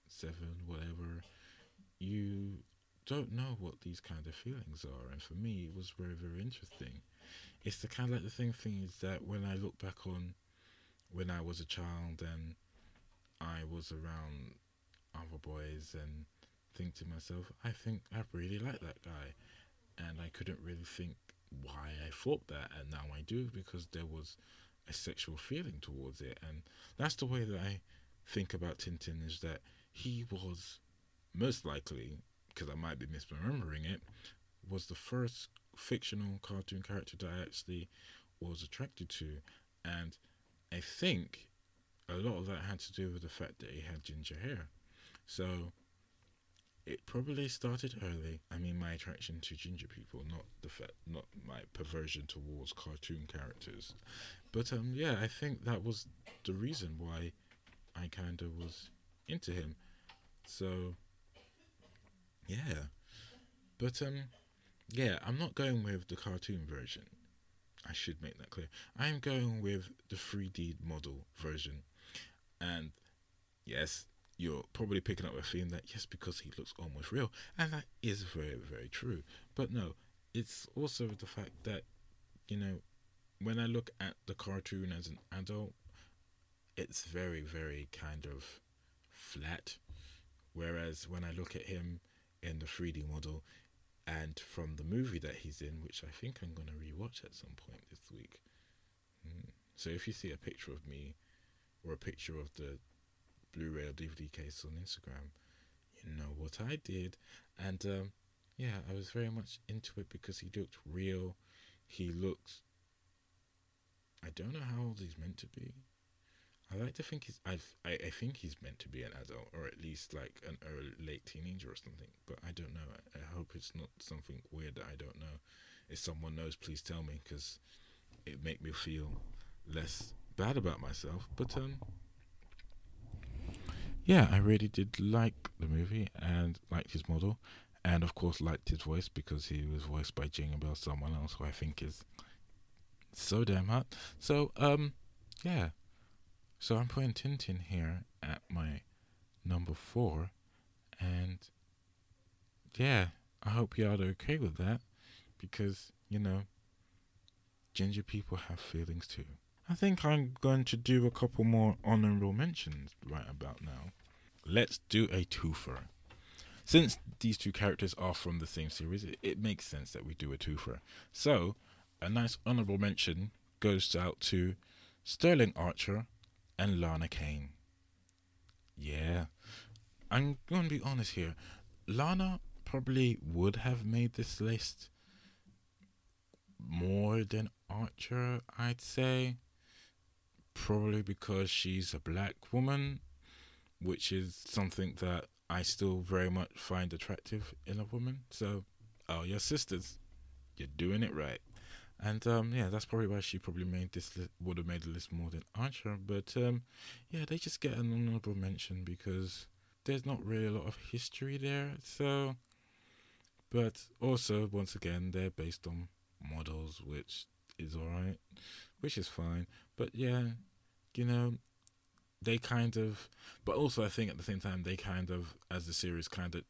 seven whatever you don't know what these kind of feelings are. And for me it was very very interesting. It's the kind of like the same thing is that when I look back on when I was a child and I was around other boys and think to myself, I think I really like that guy. And I couldn't really think why I thought that, and now I do because there was a sexual feeling towards it. And that's the way that I think about Tintin is that he was most likely, because I might be misremembering it, was the first fictional cartoon character that I actually was attracted to. And I think a lot of that had to do with the fact that he had ginger hair. So it probably started early. I mean, my attraction to ginger people, not the fact, not my perversion towards cartoon characters. But um, yeah, I think that was the reason why I kind of was into him. So yeah, but um, yeah, I'm not going with the cartoon version. I should make that clear. I'm going with the 3D model version, and yes, you're probably picking up a theme that yes, because he looks almost real, and that is very, very true. But no, it's also the fact that you know when I look at the cartoon as an adult, it's very, very kind of flat. Whereas when I look at him in the 3D model and from the movie that he's in, which I think I'm going to rewatch at some point this week. Mm. So if you see a picture of me or a picture of the Blu-ray or DVD case on Instagram, you know what I did. And um, yeah, I was very much into it because he looked real. He looked. I don't know how old he's meant to be. I like to think he's. I, I I think he's meant to be an adult, or at least like an early late teenager or something. But I don't know. I, I hope it's not something weird that I don't know. If someone knows, please tell me, because it make me feel less bad about myself. But um, yeah, I really did like the movie and liked his model, and of course liked his voice because he was voiced by Jamie Bell, someone else who I think is so damn hot. So um, yeah. So I'm putting Tintin here at my number four, and yeah, I hope y'all are okay with that because you know, ginger people have feelings too. I think I'm going to do a couple more honorable mentions right about now. Let's do a twofer. Since these two characters are from the same series, it, it makes sense that we do a twofer. So, a nice honorable mention goes out to Sterling Archer and Lana Kane. Yeah, I'm going to be honest here. Lana probably would have made this list more than Archer, I'd say. Probably because she's a black woman, which is something that I still very much find attractive in a woman. So, oh, your sisters, you're doing it right. And um, yeah, that's probably why she probably made this li- would have made the list more than Archer. But um, yeah, they just get an honorable mention because there's not really a lot of history there. So, but also once again, they're based on models, which is alright, which is fine. But yeah, you know, they kind of, but also I think at the same time they kind of, as the series kind of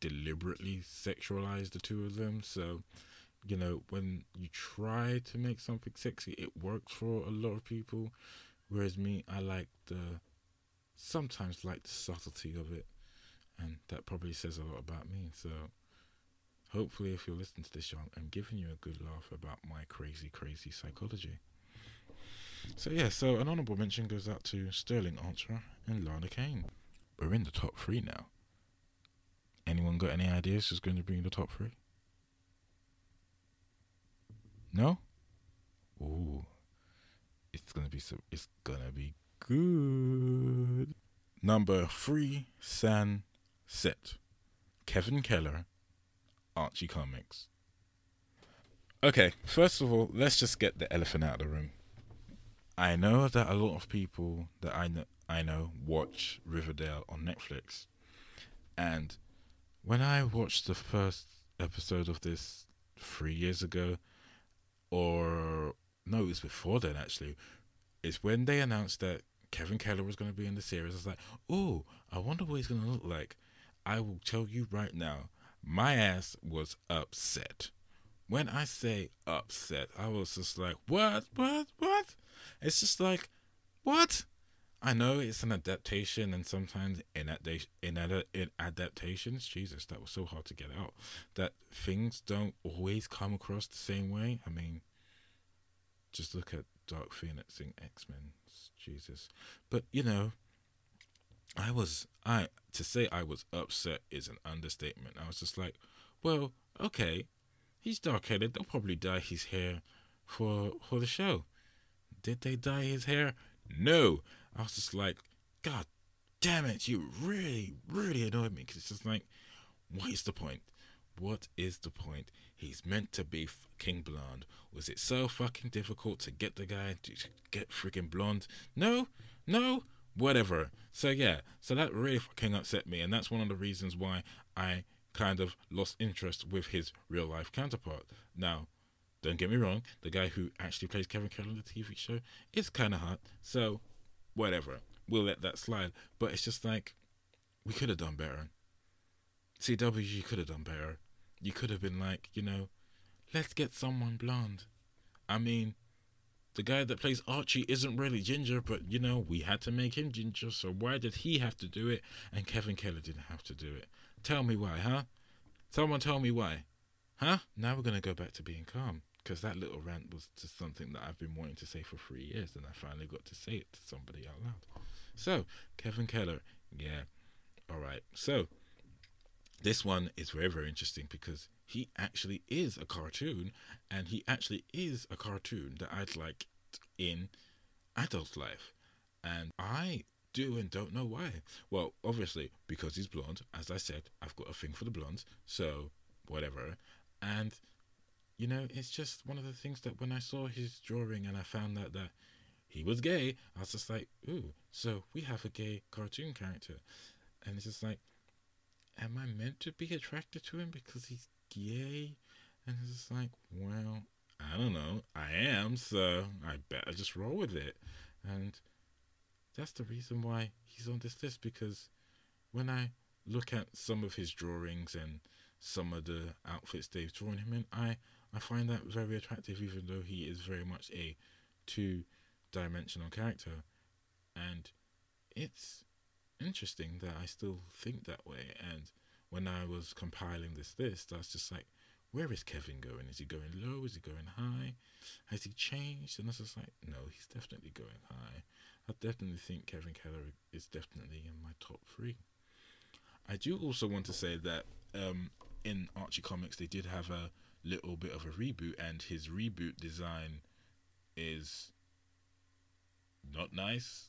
deliberately sexualized the two of them. So you know, when you try to make something sexy, it works for a lot of people. Whereas me, I like the sometimes like the subtlety of it, and that probably says a lot about me. So, hopefully, if you're listening to this I'm giving you a good laugh about my crazy, crazy psychology. So yeah, so an honourable mention goes out to Sterling Archer and Lana Kane. We're in the top three now. Anyone got any ideas who's going to be in the top three? No? Ooh. It's gonna be so it's gonna be good. Number three, San Set. Kevin Keller, Archie Comics. Okay, first of all, let's just get the elephant out of the room. I know that a lot of people that I know, I know watch Riverdale on Netflix. And when I watched the first episode of this three years ago, or no, it was before then actually. It's when they announced that Kevin Keller was going to be in the series. I was like, oh, I wonder what he's going to look like. I will tell you right now, my ass was upset. When I say upset, I was just like, what, what, what? It's just like, what? I know it's an adaptation, and sometimes in in, in adaptations, Jesus, that was so hard to get out. That things don't always come across the same way. I mean, just look at Dark Phoenix in X Men, Jesus. But you know, I was I to say I was upset is an understatement. I was just like, well, okay, he's dark headed. They'll probably dye his hair for for the show. Did they dye his hair? No. I was just like, God damn it, you really, really annoyed me because it's just like, what is the point? What is the point? He's meant to be fucking blonde. Was it so fucking difficult to get the guy to get freaking blonde? No, no, whatever. So yeah, so that really fucking upset me, and that's one of the reasons why I kind of lost interest with his real life counterpart. Now, don't get me wrong, the guy who actually plays Kevin Keller on the TV show is kind of hot. So whatever. We'll let that slide. But it's just like, we could have done better. CW, you could have done better. You could have been like, you know, let's get someone blonde. I mean, the guy that plays Archie isn't really ginger, but you know, we had to make him ginger, so why did he have to do it and Kevin Keller didn't have to do it? Tell me why, huh? Someone tell me why. Huh? Now we're going to go back to being calm because that little rant was just something that I've been wanting to say for three years and I finally got to say it to somebody out loud. So, Kevin Keller, yeah, all right. So, this one is very, very interesting because he actually is a cartoon and he actually is a cartoon that I'd like in adult life. And I do and don't know why. Well, obviously, because he's blonde. As I said, I've got a thing for the blondes. So, whatever. And, you know, it's just one of the things that when I saw his drawing and I found out that he was gay, I was just like, ooh, so we have a gay cartoon character. And it's just like, am I meant to be attracted to him because he's gay? And it's just like, well, I don't know. I am, so I better just roll with it. And that's the reason why he's on this list because when I look at some of his drawings and some of the outfits they've drawn him in, I, I find that very attractive, even though he is very much a two dimensional character. And it's interesting that I still think that way. And when I was compiling this list, I was just like, where is Kevin going? Is he going low? Is he going high? Has he changed? And I was just like, no, he's definitely going high. I definitely think Kevin Keller is definitely in my top three. I do also want to say that um, in Archie Comics they did have a little bit of a reboot, and his reboot design is not nice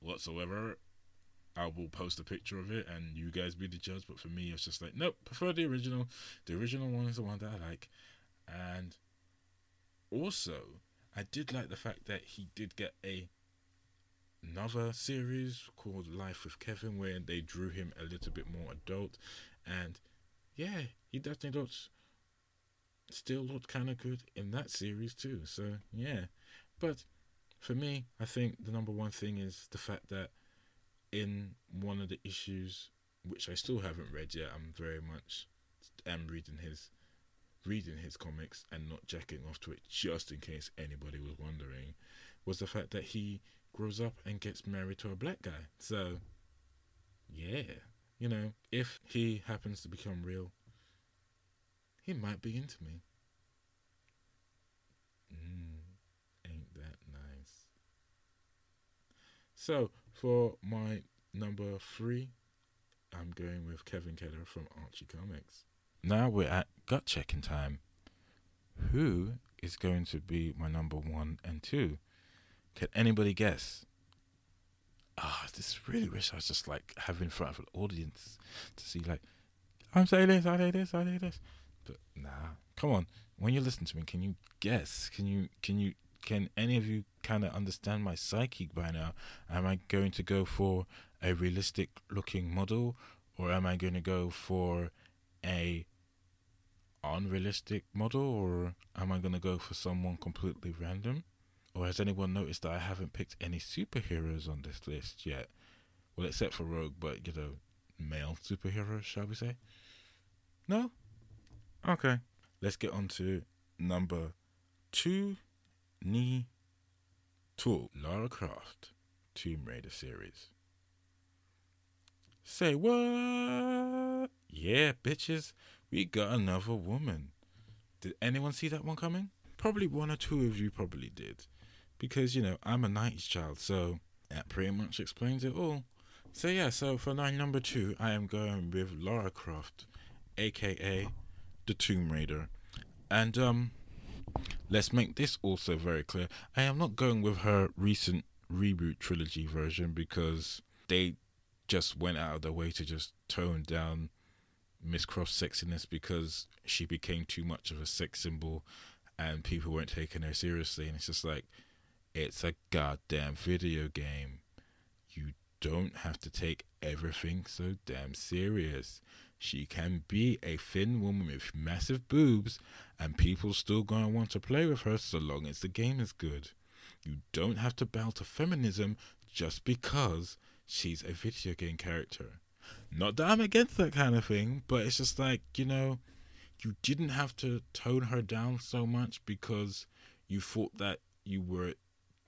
whatsoever. I will post a picture of it and you guys be the judge. But for me, it's just like, nope, prefer the original. The original one is the one that I like. And also, I did like the fact that he did get a another series called Life with Kevin where they drew him a little bit more adult. And yeah, he definitely looks still looked kind of good in that series too. So yeah, but for me, I think the number one thing is the fact that in one of the issues, which I still haven't read yet, I'm very much am reading his reading his comics and not jacking off to it just in case anybody was wondering, was the fact that he grows up and gets married to a black guy. So yeah. You know, if he happens to become real, he might be into me. Mm, ain't that nice? So, for my number three, I'm going with Kevin Keller from Archie Comics. Now we're at gut checking time. Who is going to be my number one and two? Can anybody guess? Ah, oh, this really wish I was just like having in front of an audience to see like I'm saying this, I say this, I say this. But nah, come on. When you listen to me, can you guess? Can you can you can any of you kind of understand my psyche by now? Am I going to go for a realistic looking model or am I going to go for a unrealistic model or am I going to go for someone completely random? Or has anyone noticed that I haven't picked any superheroes on this list yet? Well, except for Rogue, but you know, male superheroes, shall we say? No? Okay. Let's get on to number two Ni Tool, Lara Croft Tomb Raider series. Say what? Yeah, bitches, we got another woman. Did anyone see that one coming? Probably one or two of you probably did. Because, you know, I'm a 90s child, so that pretty much explains it all. So, yeah, so for my number two, I am going with Lara Croft, aka the Tomb Raider. And, um, Let's make this also very clear. I am not going with her recent reboot trilogy version because they just went out of their way to just tone down Miss Croft's sexiness because she became too much of a sex symbol and people weren't taking her seriously. And it's just like, it's a goddamn video game. You don't have to take everything so damn serious. She can be a thin woman with massive boobs, and people still gonna want to play with her so long as the game is good. You don't have to bow to feminism just because she's a video game character. Not that I'm against that kind of thing, but it's just like, you know, you didn't have to tone her down so much because you thought that you were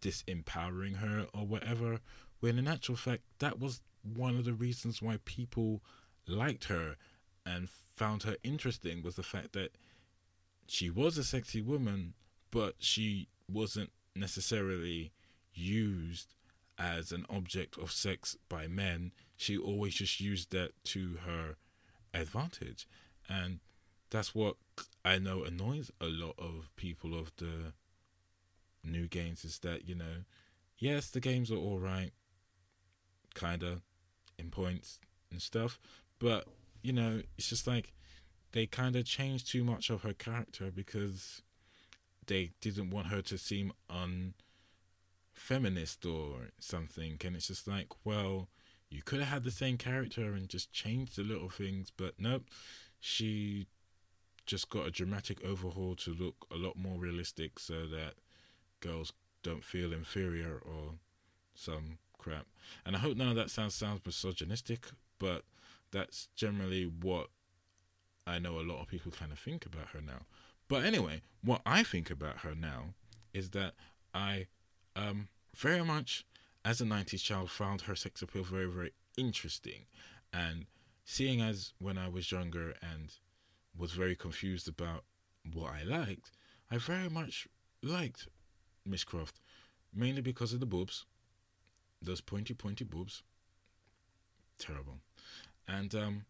disempowering her or whatever. When in actual fact, that was one of the reasons why people liked her and found her interesting was the fact that she was a sexy woman, but she wasn't necessarily used as an object of sex by men. She always just used that to her advantage. And that's what I know annoys a lot of people of the new games is that, you know, yes, the games are all right, kind of, in points and stuff, but, you know, it's just like they kind of changed too much of her character because they didn't want her to seem unfeminist or something. And it's just like, well, you could have had the same character and just changed the little things, but nope, she just got a dramatic overhaul to look a lot more realistic so that girls don't feel inferior or some crap. And I hope none of that sounds sounds misogynistic, but that's generally what I know a lot of people kind of think about her now. But anyway, what I think about her now is that I um very much as a 90s child found her sex appeal very very interesting and seeing as when I was younger and was very confused about what I liked, I very much liked Miss Croft, mainly because of the boobs, those pointy pointy boobs. Terrible, and um,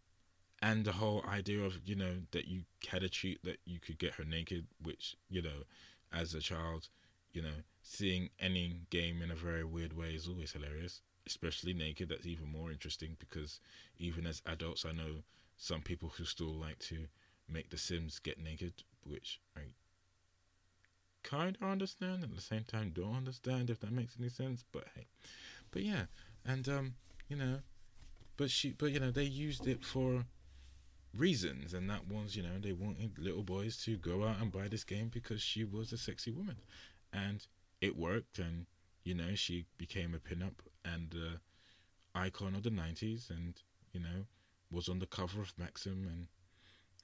and the whole idea of you know that you had a cheat that you could get her naked, which you know, as a child, you know, seeing any game in a very weird way is always hilarious. Especially naked, that's even more interesting because even as adults, I know some people who still like to make the Sims get naked, which I kind of understand at the same time don't understand if that makes any sense. But hey, but yeah, and um, you know, but she, but you know, they used it for reasons, and that was you know they wanted little boys to go out and buy this game because she was a sexy woman, and it worked, and you know she became a pinup and uh, icon of the '90s, and you know was on the cover of Maxim and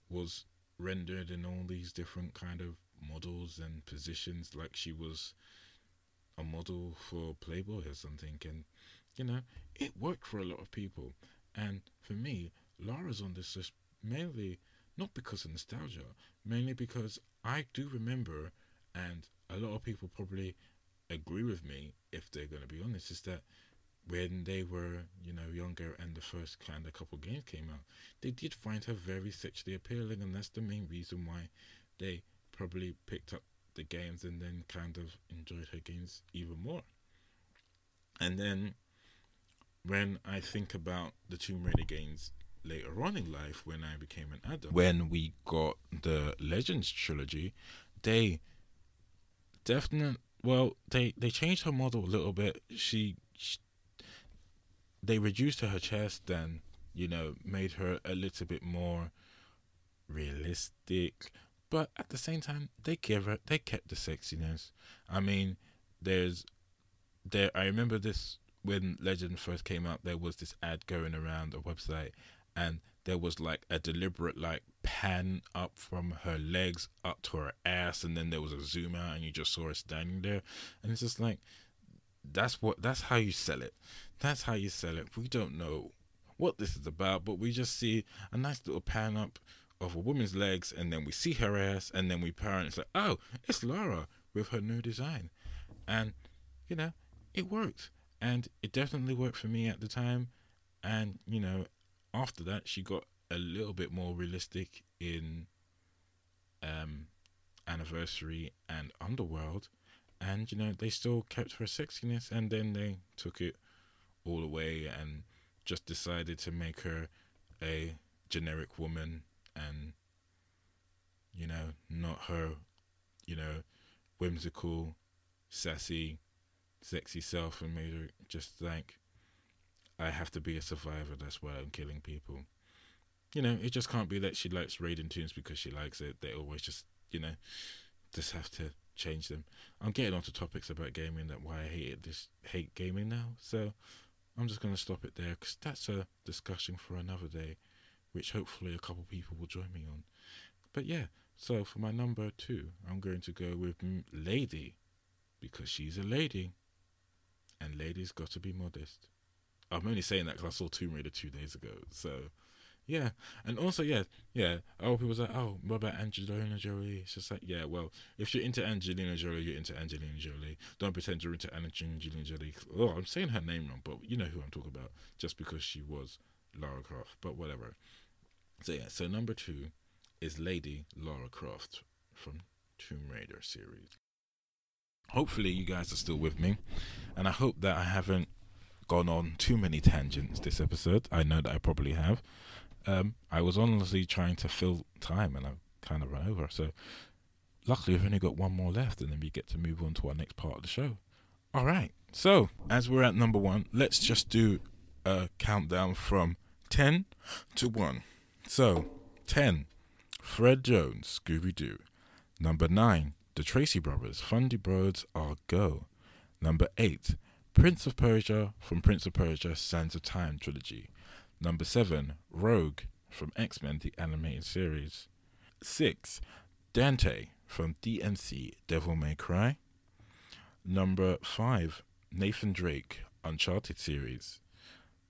was rendered in all these different kind of models and positions like she was a model for Playboy or something. And you know it worked for a lot of people and for me Lara's on this list mainly not because of nostalgia mainly because I do remember and a lot of people probably agree with me if they're going to be honest is that when they were, you know, younger and the first kind of couple games came out, they did find her very sexually appealing, and that's the main reason why they probably picked up the games and then kind of enjoyed her games even more. And then when I think about the Tomb Raider games later on in life, when I became an adult, when we got the Legends trilogy, they definitely well they they changed her model a little bit. She, she they reduced her chest and you know made her a little bit more realistic but at the same time they give her they kept the sexiness i mean there's there i remember this when legend first came out there was this ad going around a website and there was like a deliberate like pan up from her legs up to her ass and then there was a zoom out and you just saw her standing there and it's just like that's what that's how you sell it that's how you sell it. We don't know what this is about, but we just see a nice little pan up of a woman's legs, and then we see her ass, and then we parent. It's like, oh, it's Lara with her new design, and you know, it worked, and it definitely worked for me at the time, and you know, after that, she got a little bit more realistic in um, anniversary and underworld, and you know, they still kept her sexiness, and then they took it all the way and just decided to make her a generic woman and you know not her you know whimsical sassy sexy self and made her just like I have to be a survivor that's why I'm killing people. You know it just can't be that she likes raiding tunes because she likes it. They always just you know just have to change them. I'm getting onto topics about gaming that why I hate it, this hate gaming now. So I'm just to stop it there because that's a discussion for another day, which hopefully a couple people will join me on. But yeah, so for my number two, I'm going to go with Lady because she's a lady, and ladies got to be modest. I'm only saying that because I saw Tomb Raider two days ago, so yeah, and also yeah, yeah. Oh, people say, oh, what about Angelina Jolie? It's just like yeah, well, if you're into Angelina Jolie, you're into Angelina Jolie. Don't pretend you're into Angelina Jolie. Oh, I'm saying her name wrong, but you know who I'm talking about, just because she was Lara Croft. But whatever. So yeah, so number two is Lady Lara Croft from Tomb Raider series. Hopefully, you guys are still with me, and I hope that I haven't gone on too many tangents this episode. I know that I probably have. Um, I was honestly trying to fill time, and I've kind of run over. So, luckily, we've only got one more left, and then we get to move on to our next part of the show. All right. So, as we're at number one, let's just do a countdown from 10 to 1. So, 10, Fred Jones, Scooby Doo. Number 9, The Tracy Brothers, Thunderbirds Are Go. Number 8, Prince of Persia from Prince of Persia Sands of Time trilogy. Number 7, Rogue from X Men the animated series. 6, Dante from DMC Devil May Cry. Number 5, Nathan Drake Uncharted series.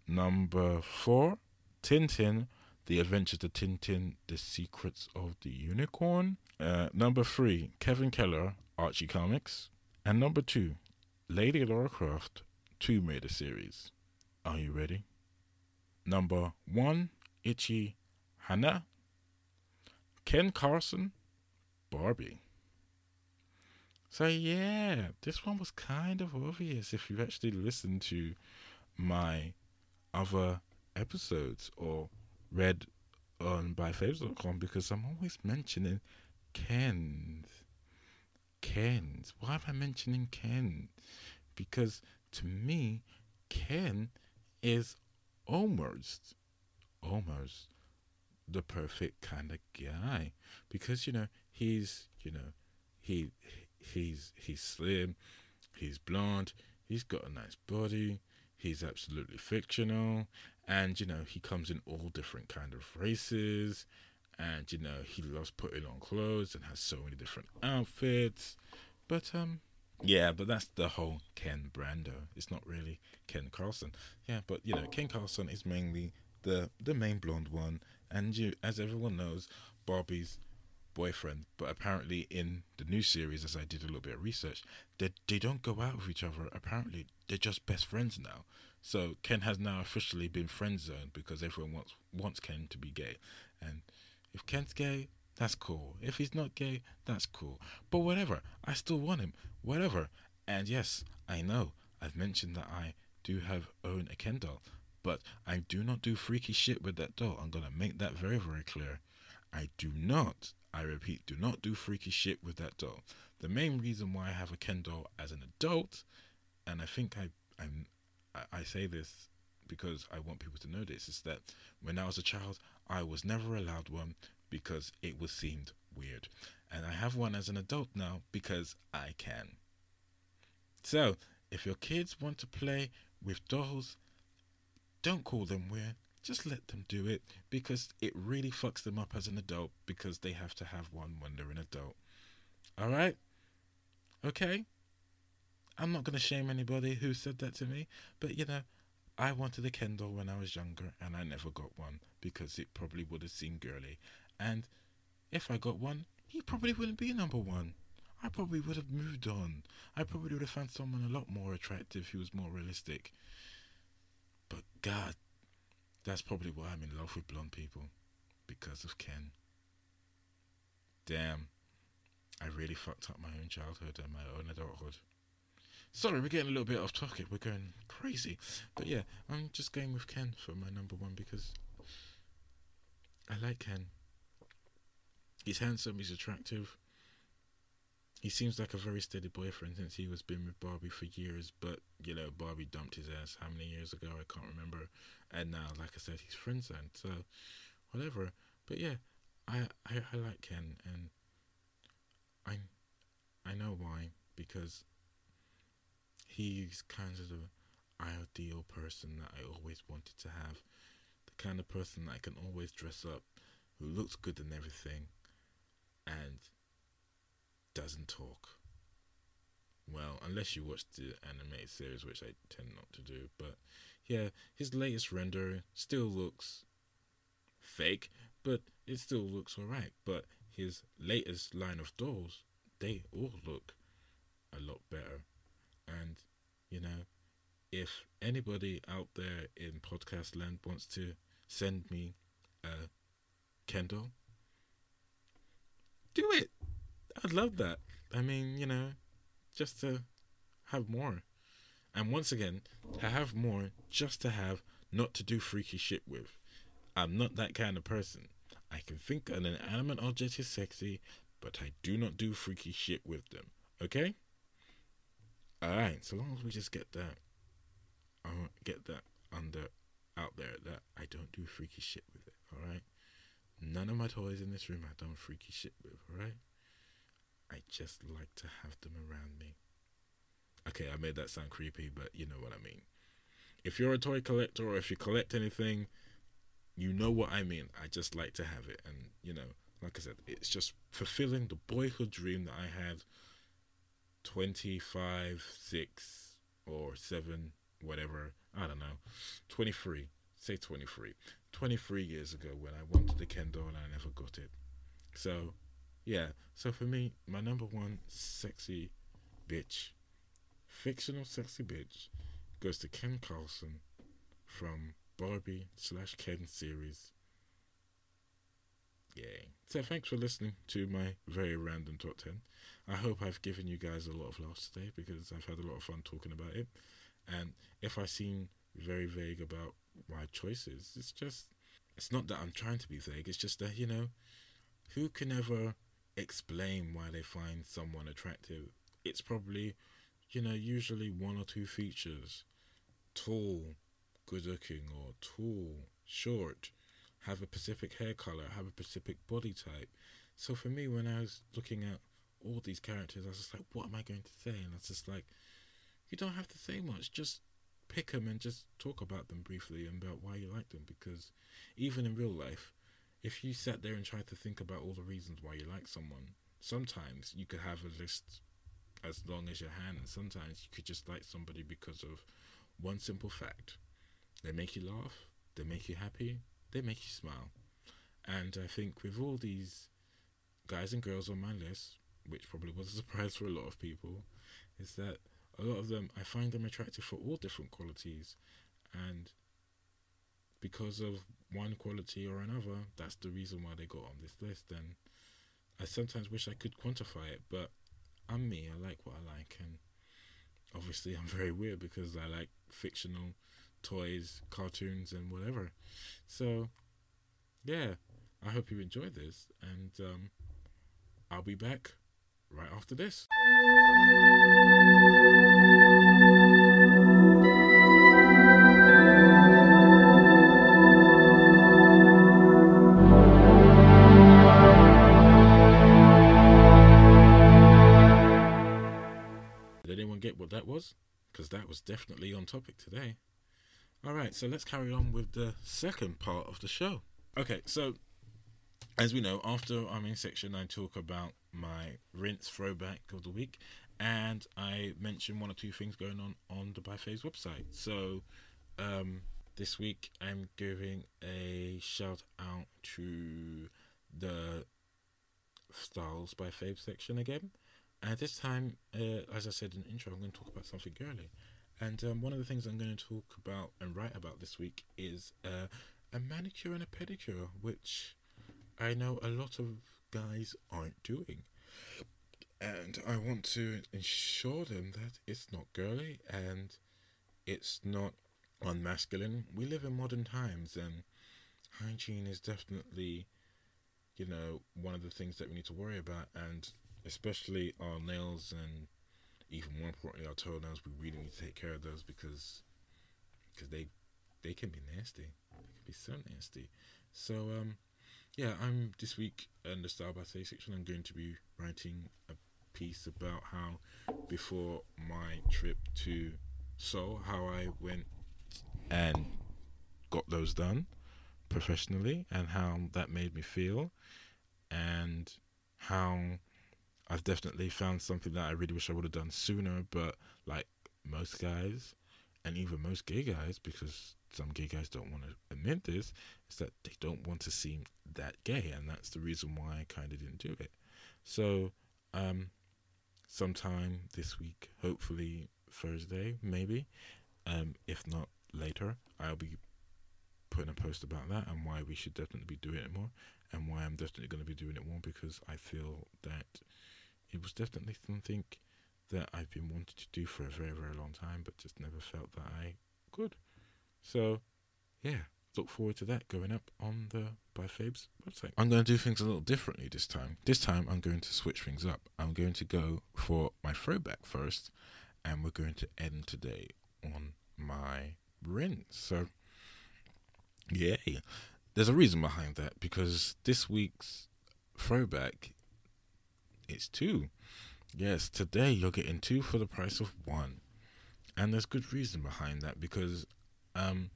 Number 4, Tintin The Adventures of Tintin The Secrets of the Unicorn. Uh, number 3, Kevin Keller Archie Comics. And number 2, Lady Laura Croft Tomb Raider series. Are you ready? Number one, Ichi Hana. Ken Carson, Barbie. So yeah, this one was kind of obvious if you actually listened to my other episodes or read on byfaves.com because I'm always mentioning Ken's. Ken's. Why am I mentioning Ken? Because to me, Ken is almost, almost the perfect kind of guy because you know he's you know he he's he's slim, he's blonde, he's got a nice body, he's absolutely fictional, and you know he comes in all different kind of races, and you know he loves putting on clothes and has so many different outfits, but um yeah, but that's the whole Ken Brando. It's not really Ken Carlson. Yeah, but you know, Ken Carlson is mainly the the main blonde one, and you, as everyone knows, Barbie's boyfriend. But apparently, in the new series, as I did a little bit of research, they they don't go out with each other. Apparently, they're just best friends now. So Ken has now officially been friend zoned because everyone wants wants Ken to be gay, and if Ken's gay, that's cool. If he's not gay, that's cool. But whatever, I still want him. Whatever. And yes, I know I've mentioned that I do have own a Ken doll, but I do not do freaky shit with that doll. I'm gonna make that very very clear. I do not. I repeat, do not do freaky shit with that doll. The main reason why I have a Ken doll as an adult, and I think I I'm I, I say this because I want people to know this, is that when I was a child, I was never allowed one because it was seemed weird. And I have one as an adult now because I can. So, if your kids want to play with dolls, don't call them weird. Just let them do it because it really fucks them up as an adult because they have to have one when they're an adult. All right? Okay? I'm not going to shame anybody who said that to me, but you know, I wanted a Ken doll when I was younger and I never got one because it probably would have seemed girly and if I got one, he probably wouldn't be number one. I probably would have moved on. I probably would have found someone a lot more attractive who was more realistic. But God, that's probably why I'm in love with blonde people. Because of Ken. Damn. I really fucked up my own childhood and my own adulthood. Sorry, we're getting a little bit off topic. We're going crazy. But yeah, I'm just going with Ken for my number one because I like Ken. He's handsome, he's attractive. He seems like a very steady boyfriend since he was been with Barbie for years, but you know, Barbie dumped his ass how many years ago, I can't remember. And now, like I said, he's friend zoned, so whatever. But yeah, I, I I like Ken and I I know why, because he's kind of the ideal person that I always wanted to have. The kind of person that I can always dress up, who looks good and everything, and doesn't talk. well, unless you watch the animated series, which I tend not to do. But yeah, his latest render still looks fake, but it still looks alright. But his latest line of dolls, they all look a lot better. And, you know, if anybody out there in podcast land wants to send me a Ken doll, do it. I'd love that. I mean, you know, just to have more. And once again, to have more just to have, not to do freaky shit with. I'm not that kind of person. I can think an inanimate object is sexy, but I do not do freaky shit with them. Okay? Alright, so long as we just get that I get that under out there that I don't do freaky shit with it, alright? None of my toys in this room I done freaky shit with, alright? I just like to have them around me. Okay, I made that sound creepy, but you know what I mean. If you're a toy collector or if you collect anything, you know what I mean. I just like to have it. And, you know, like I said, it's just fulfilling the boyhood dream that I had 25, 6, or 7, whatever. I don't know. 23. Say 23. 23 years ago when I wanted the Ken doll and I never got it. So, yeah. So for me, my number one sexy bitch, fictional sexy bitch, goes to Ken Carlson from Barbie slash Ken series. Yay. So thanks for listening to my very random top 10. I hope I've given you guys a lot of laughs today because I've had a lot of fun talking about it. And if I seem very vague about my choices, it's just, it's not that I'm trying to be vague, it's just that, you know, who can ever explain why they find someone attractive? It's probably, you know, usually one or two features tall, good looking, or tall, short, have a specific hair color, have a specific body type. So for me, when I was looking at all these characters, I was just like, what am I going to say? And I was just like, you don't have to say much. Just pick them and just talk about them briefly and about why you like them. Because even in real life, if you sat there and tried to think about all the reasons why you like someone, sometimes you could have a list as long as your hand, and sometimes you could just like somebody because of one simple fact. They make you laugh, they make you happy, they make you smile. And I think with all these guys and girls on my list, which probably was a surprise for a lot of people, is that a lot of them, I find them attractive for all different qualities. And because of one quality or another, that's the reason why they got on this list. And I sometimes wish I could quantify it, but I'm me. I like what I like, and obviously I'm very weird because I like fictional toys, cartoons, and whatever. So, yeah, I hope you enjoyed this, and um, I'll be back right after this. Did anyone get what that was? Because that was definitely on topic today. Alright, so let's carry on with the second part of the show. Okay, so as we know, after our main section, I talk about my rinse throwback of the week, and I mention one or two things going on on the Byfaves website. So um, this week, I'm giving a shout out to the Styles by Fave section again. And this time, uh, as I said in the intro, I'm going to talk about something girly. And um, one of the things I'm going to talk about and write about this week is uh, a manicure and a pedicure, which I know a lot of guys aren't doing. And I want to ensure them that it's not girly and it's not unmasculine. We live in modern times and hygiene is definitely, you know, one of the things that we need to worry about. And especially our nails and even more importantly our toenails, we really need to take care of those because because they they can be nasty. They can be so nasty. So um yeah, I'm this week in the Style by Say section. I'm going to be writing a piece about how before my trip to Seoul, how I went and got those done professionally, and how that made me feel, and how I've definitely found something that I really wish I would have done sooner, but like most guys, and even most gay guys, because some gay guys don't want to admit this, is that they don't want to seem that gay, and that's the reason why I kind of didn't do it. So, um, sometime this week, hopefully Thursday, maybe, um, if not later, I'll be putting a post about that and why we should definitely be doing it more, and why I'm definitely going to be doing it more because I feel that it was definitely something that I've been wanting to do for a very, very long time, but just never felt that I could. So, yeah, look forward to that going up on the By Fabes website. I'm going to do things a little differently this time. This time, I'm going to switch things up. I'm going to go for my throwback first, and we're going to end today on my rinse. So, yay. There's a reason behind that because this week's throwback is two. Yes, today you're getting two for the price of one. And there's good reason behind that because um,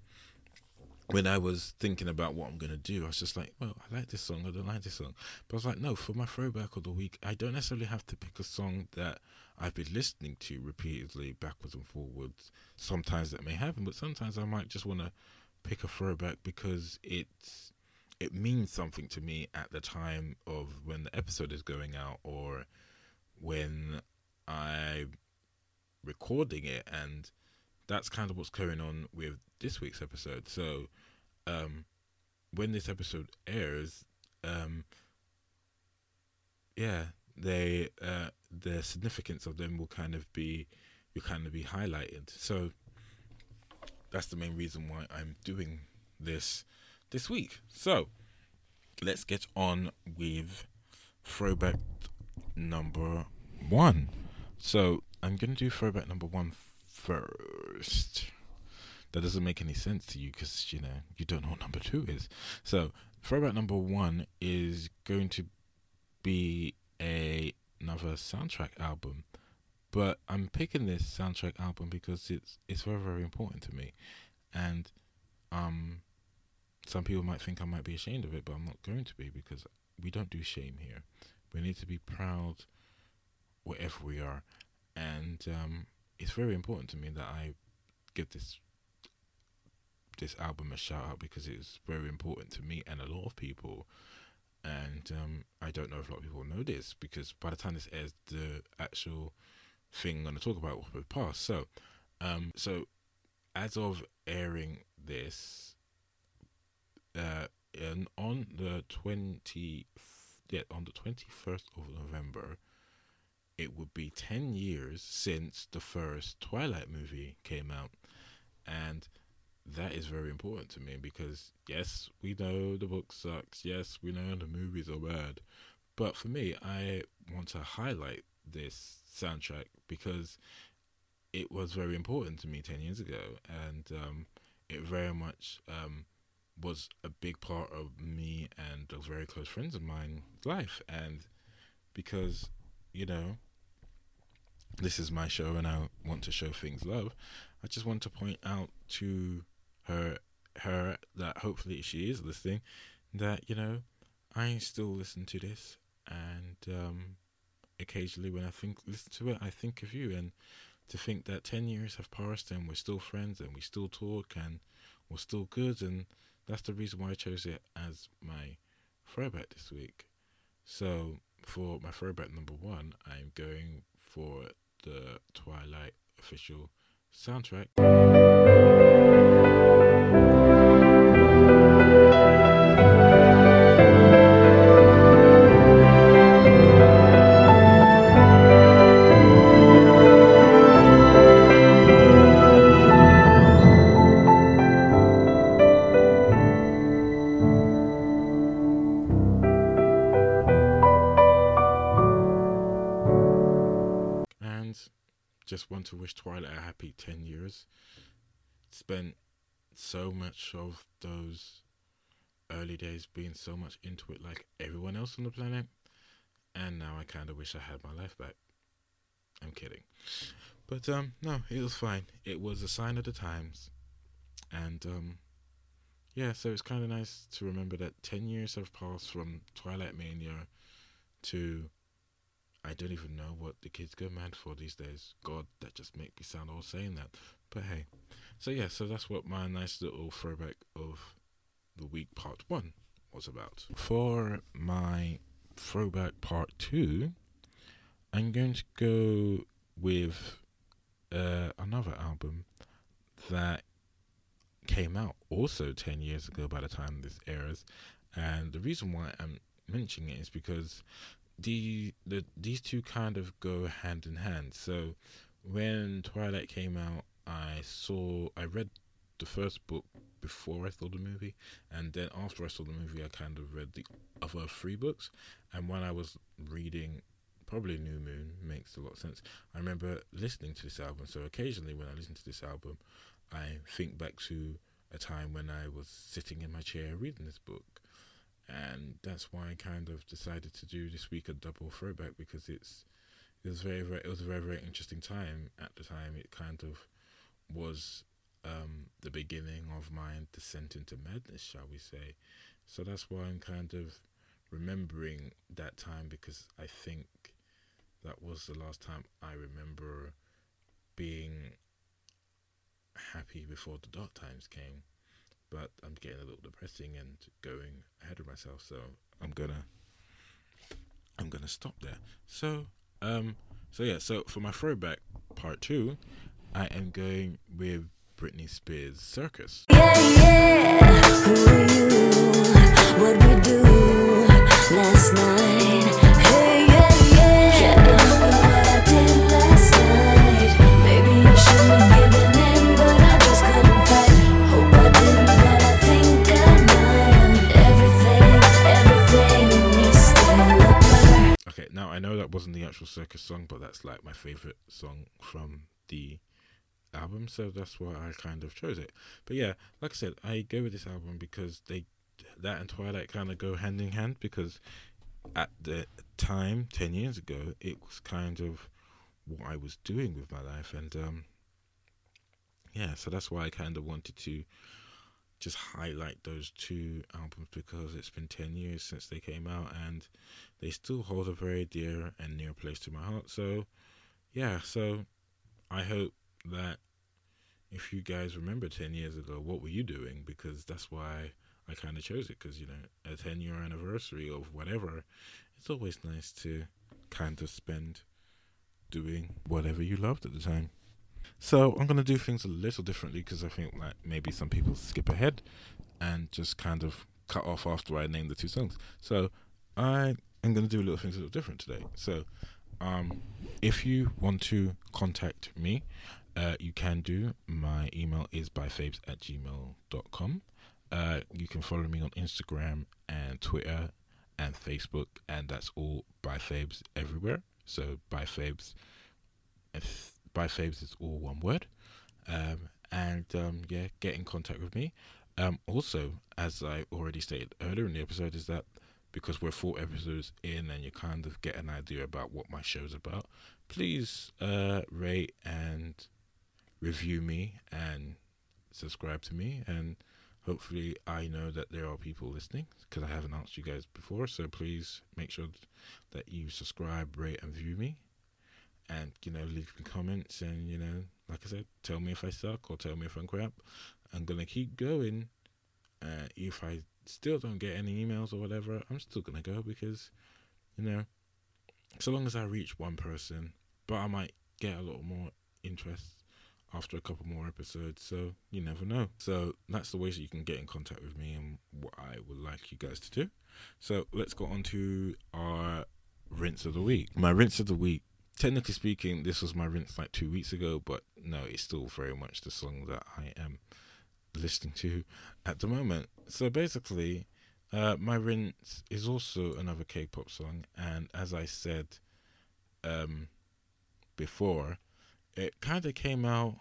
when I was thinking about what I'm gonna do, I was just like, well, I like this song, I don't like this song. But I was like, no, for my throwback of the week, I don't necessarily have to pick a song that I've been listening to repeatedly, backwards and forwards. Sometimes that may happen, but sometimes I might just want to pick a throwback because it's it means something to me at the time of when the episode is going out or when I'm recording it and that's kind of what's going on with this week's episode. So, um, when this episode airs, um, yeah, they uh, the significance of them will kind of be will kind of be highlighted. So that's the main reason why I'm doing this this week. So let's get on with throwback number one. So I'm gonna do throwback number one first. That doesn't make any sense to you because you know you don't know what number two is. So throwback number one is going to be a another soundtrack album, but I'm picking this soundtrack album because it's it's very very important to me, and um, some people might think I might be ashamed of it, but I'm not going to be because we don't do shame here. We need to be proud wherever we are, and um, it's very important to me that I give this this album a shout out because it's very important to me and a lot of people. And um, I don't know if a lot of people know this because by the time this airs, the actual thing I'm going to talk about will have passed. So, um, so as of airing this, uh, and on the twenty, yeah, on the twenty first of November, it would be 10 years since the first Twilight movie came out. And that is very important to me because, yes, we know the book sucks. Yes, we know the movies are bad. But for me, I want to highlight this soundtrack because it was very important to me 10 years ago. And um, it very much um, was a big part of me and those very close friends of mine's life. And because, you know, this is my show and I want to show things love, I just want to point out to her her that hopefully she is listening that you know I still listen to this and um, occasionally when I think listen to it I think of you and to think that 10 years have passed and we're still friends and we still talk and we're still good and that's the reason why I chose it as my throwback this week so for my throwback number one I'm going for the Twilight official soundtrack. It like everyone else on the planet. And now I kind of wish I had my life back. I'm kidding. But um no, it was fine. It was a sign of the times. And um yeah, so it's kind of nice to remember that 10 years have passed from Twilight Mania to I don't even know what the kids go mad for these days. God, that just makes me sound old saying that. But hey, so yeah, so that's what my nice little throwback of the week part one was about. For my throwback part two, I'm going to go with uh, another album that came out also 10 years ago by the time this airs. And the reason why I'm mentioning it is because the, the these two kind of go hand in hand. So when Twilight came out, I saw I read the first book before I saw the movie, and then after I saw the movie, I kind of read the other three books. And when I was reading, probably New Moon makes a lot of sense. I remember listening to this album. So occasionally, when I listen to this album, I think back to a time when I was sitting in my chair reading this book, and that's why I kind of decided to do this week a double throwback because it's it was very very it was a very very interesting time at the time. It kind of was um, the beginning of my descent into madness, shall we say. So that's why I'm kind of remembering that time because I think that was the last time I remember being happy before the dark times came. But I'm getting a little depressing and going ahead of myself, so I'm gonna I'm gonna stop there. So um so yeah, so for my throwback part two, I am going with Britney Spears Circus. Yeah, yeah. Who are you? What we do last night? Yeah, yeah. Can't remember what I did last night. Maybe I shouldn't have given in, but I just couldn't fight. Hope I didn't, but I think I might. Everything, everything is still a blur. Okay, now I know that wasn't the actual circus song, but that's like my favorite song from the album, so that's why I kind of chose it. But yeah, like I said, I go with this album because they that and Twilight kind of go hand in hand because at the time, ten years ago, it was kind of what I was doing with my life, and um, yeah, so that's why I kind of wanted to just highlight those two albums because it's been 10 years since they came out and they still hold a very dear and near place to my heart. So, yeah, so I hope that if you guys remember 10 years ago, what were you doing? Because that's why I kind of chose it because, you know, a 10 year anniversary of whatever, it's always nice to kind of spend doing whatever you loved at the time. So I'm gonna do things a little differently because I think like maybe some people skip ahead and just kind of cut off after I name the two songs. So I am gonna do a little things a little different today. So um, if you want to contact me, uh, you can do. My email is byfabes at gmail.com. Uh, you can follow me on Instagram and Twitter and Facebook, and that's all byfabes everywhere. So byfabes, if byfabes is all one word. Um, and um, yeah, get in contact with me. Um, also, as I already stated earlier in the episode, is that because we're four episodes in and you kind of get an idea about what my show's about, please uh, rate and review me and subscribe to me. And hopefully, I know that there are people listening because I haven't asked you guys before. So please make sure that you subscribe, rate, and view me. And you know, leave me comments and you know, like I said, tell me if I suck or tell me if I'm crap. I'm gonna keep going. Uh, if I still don't get any emails or whatever, I'm still gonna go because, you know, so long as I reach one person, but I might get a lot more interest after a couple more episodes. So you never know. So that's the ways that you can get in contact with me and what I would like you guys to do. So let's go on to our rinse of the week. My rinse of the week. Technically speaking, this was my rinse like two weeks ago, but no, it's still very much the song that I am listening to at the moment. So basically, uh, my rinse is also another K-pop song, and as I said um, before, it kind of came out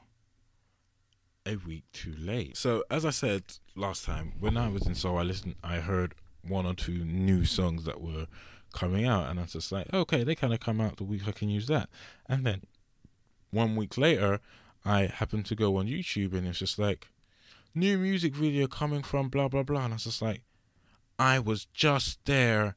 a week too late. So as I said last time, when I was in Seoul, I listened, I heard one or two new songs that were coming out, and I was just like, okay, they kind of come out the week I can use that, and then one week later, I happened to go on YouTube, and it's just like new music video coming from blah blah blah, and I was just like, I was just there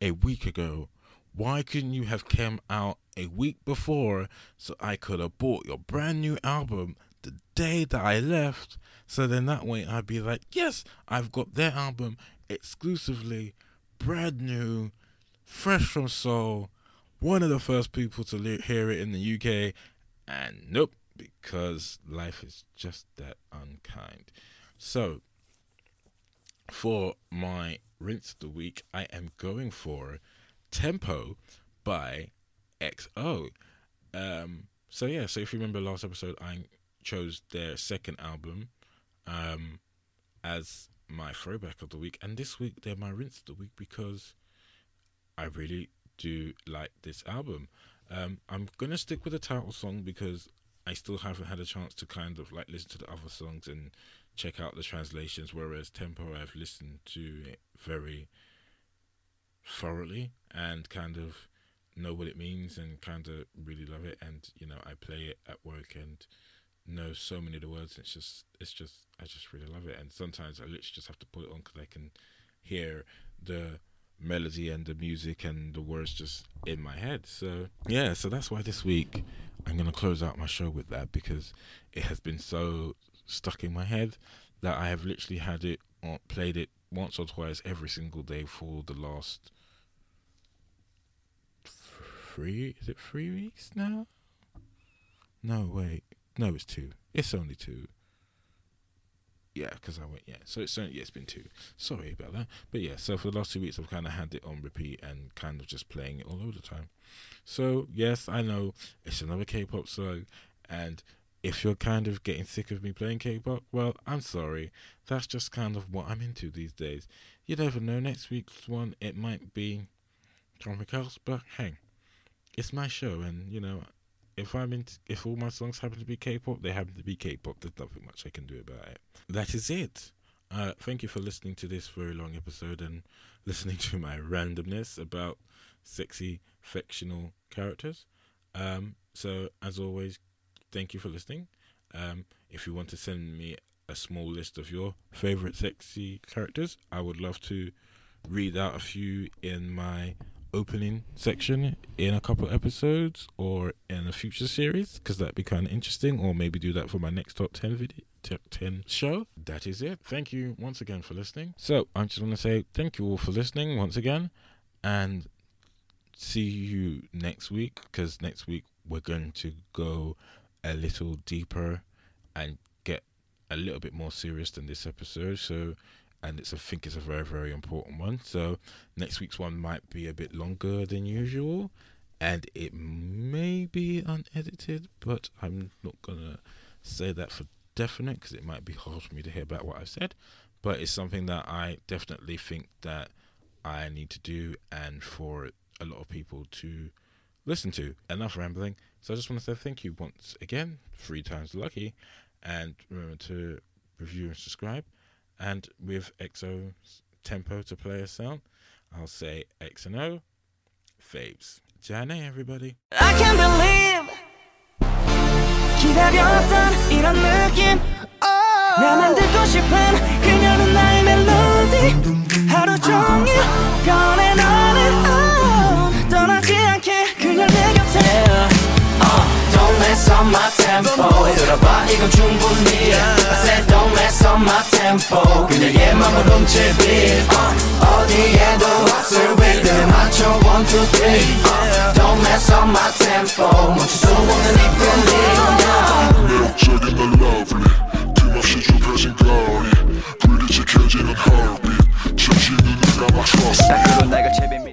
a week ago. Why couldn't you have come out a week before so I could have bought your brand new album the day that I left? So then that way I'd be like, yes, I've got their album exclusively, brand new, fresh from Seoul, one of the first people to li- hear it in the UK, and nope, because life is just that unkind. So, for my rinse of the week, I am going for Tempo by EXO. Um, so yeah, so if you remember last episode, I chose their second album um, as my throwback of the week, and this week they're my rinse of the week because I really do like this album. Um, I'm gonna stick with the title song because I still haven't had a chance to kind of like listen to the other songs and check out the translations. Whereas Tempo, I've listened to it very thoroughly and kind of know what it means and kind of really love it. And you know, I play it at work and know so many of the words. It's just, it's just, I just really love it. And sometimes I literally just have to put it on because I can hear the melody and the music and the words just in my head. So yeah, so that's why this week I'm gonna close out my show with that because it has been so stuck in my head that I have literally had it on, played it once or twice every single day for the last three. Is it three weeks now? No, wait. No, it's two. It's only two. Yeah, because I went. Yeah, so it's only yeah, it's been two. Sorry about that, but yeah. So for the last two weeks, I've kind of had it on repeat and kind of just playing it all over the time. So yes, I know it's another K-pop song, and if you're kind of getting sick of me playing K-pop, well, I'm sorry. That's just kind of what I'm into these days. You never know. Next week's one, it might be something else, but hey, it's my show, and you know, if I'm in, if all my songs happen to be K-pop, they happen to be K-pop. There's nothing much I can do about it. That is it. Uh, thank you for listening to this very long episode and listening to my randomness about sexy fictional characters. Um, so as always, thank you for listening. Um, if you want to send me a small list of your favorite sexy characters, I would love to read out a few in my opening section in a couple episodes or in a future series? Because that'd be kind of interesting or maybe do that for my next top 10 video top 10 show. That is it. Thank you once again for listening. So i just want to say thank you all for listening once again and see you next week because next week we're going to go a little deeper and get a little bit more serious than this episode. So and it's I think it's a very very important one. So next week's one might be a bit longer than usual, and it may be unedited, but I'm not gonna say that for definite because it might be hard for me to hear about what I've said. But it's something that I definitely think that I need to do, and for a lot of people to listen to. Enough rambling. So I just want to say thank you once again, three times lucky, and remember to review and subscribe. And with XO tempo to play us out, I'll say X and O, Fabes. Jane, everybody. I can't believe 기다렸던 이런 느낌 oh. 나만 듣고 싶은 그녀는 나의 멜로디 하루 종일 꺼내 너 mess up my tempo 들어봐 이건 충분히 I said don't mess up my tempo 그녀의 맘을 훔칠 beat uh, 어디에도 없을 rhythm 맞춰 one two three uh, Don't mess up my tempo 멈출 수 없는 이 feeling 매력적인 널 lovely 틈없이 좁혀진 거리 불이 지켜지는 heartbeat 잠시 눈을 감아 trust me 그런 내가 제비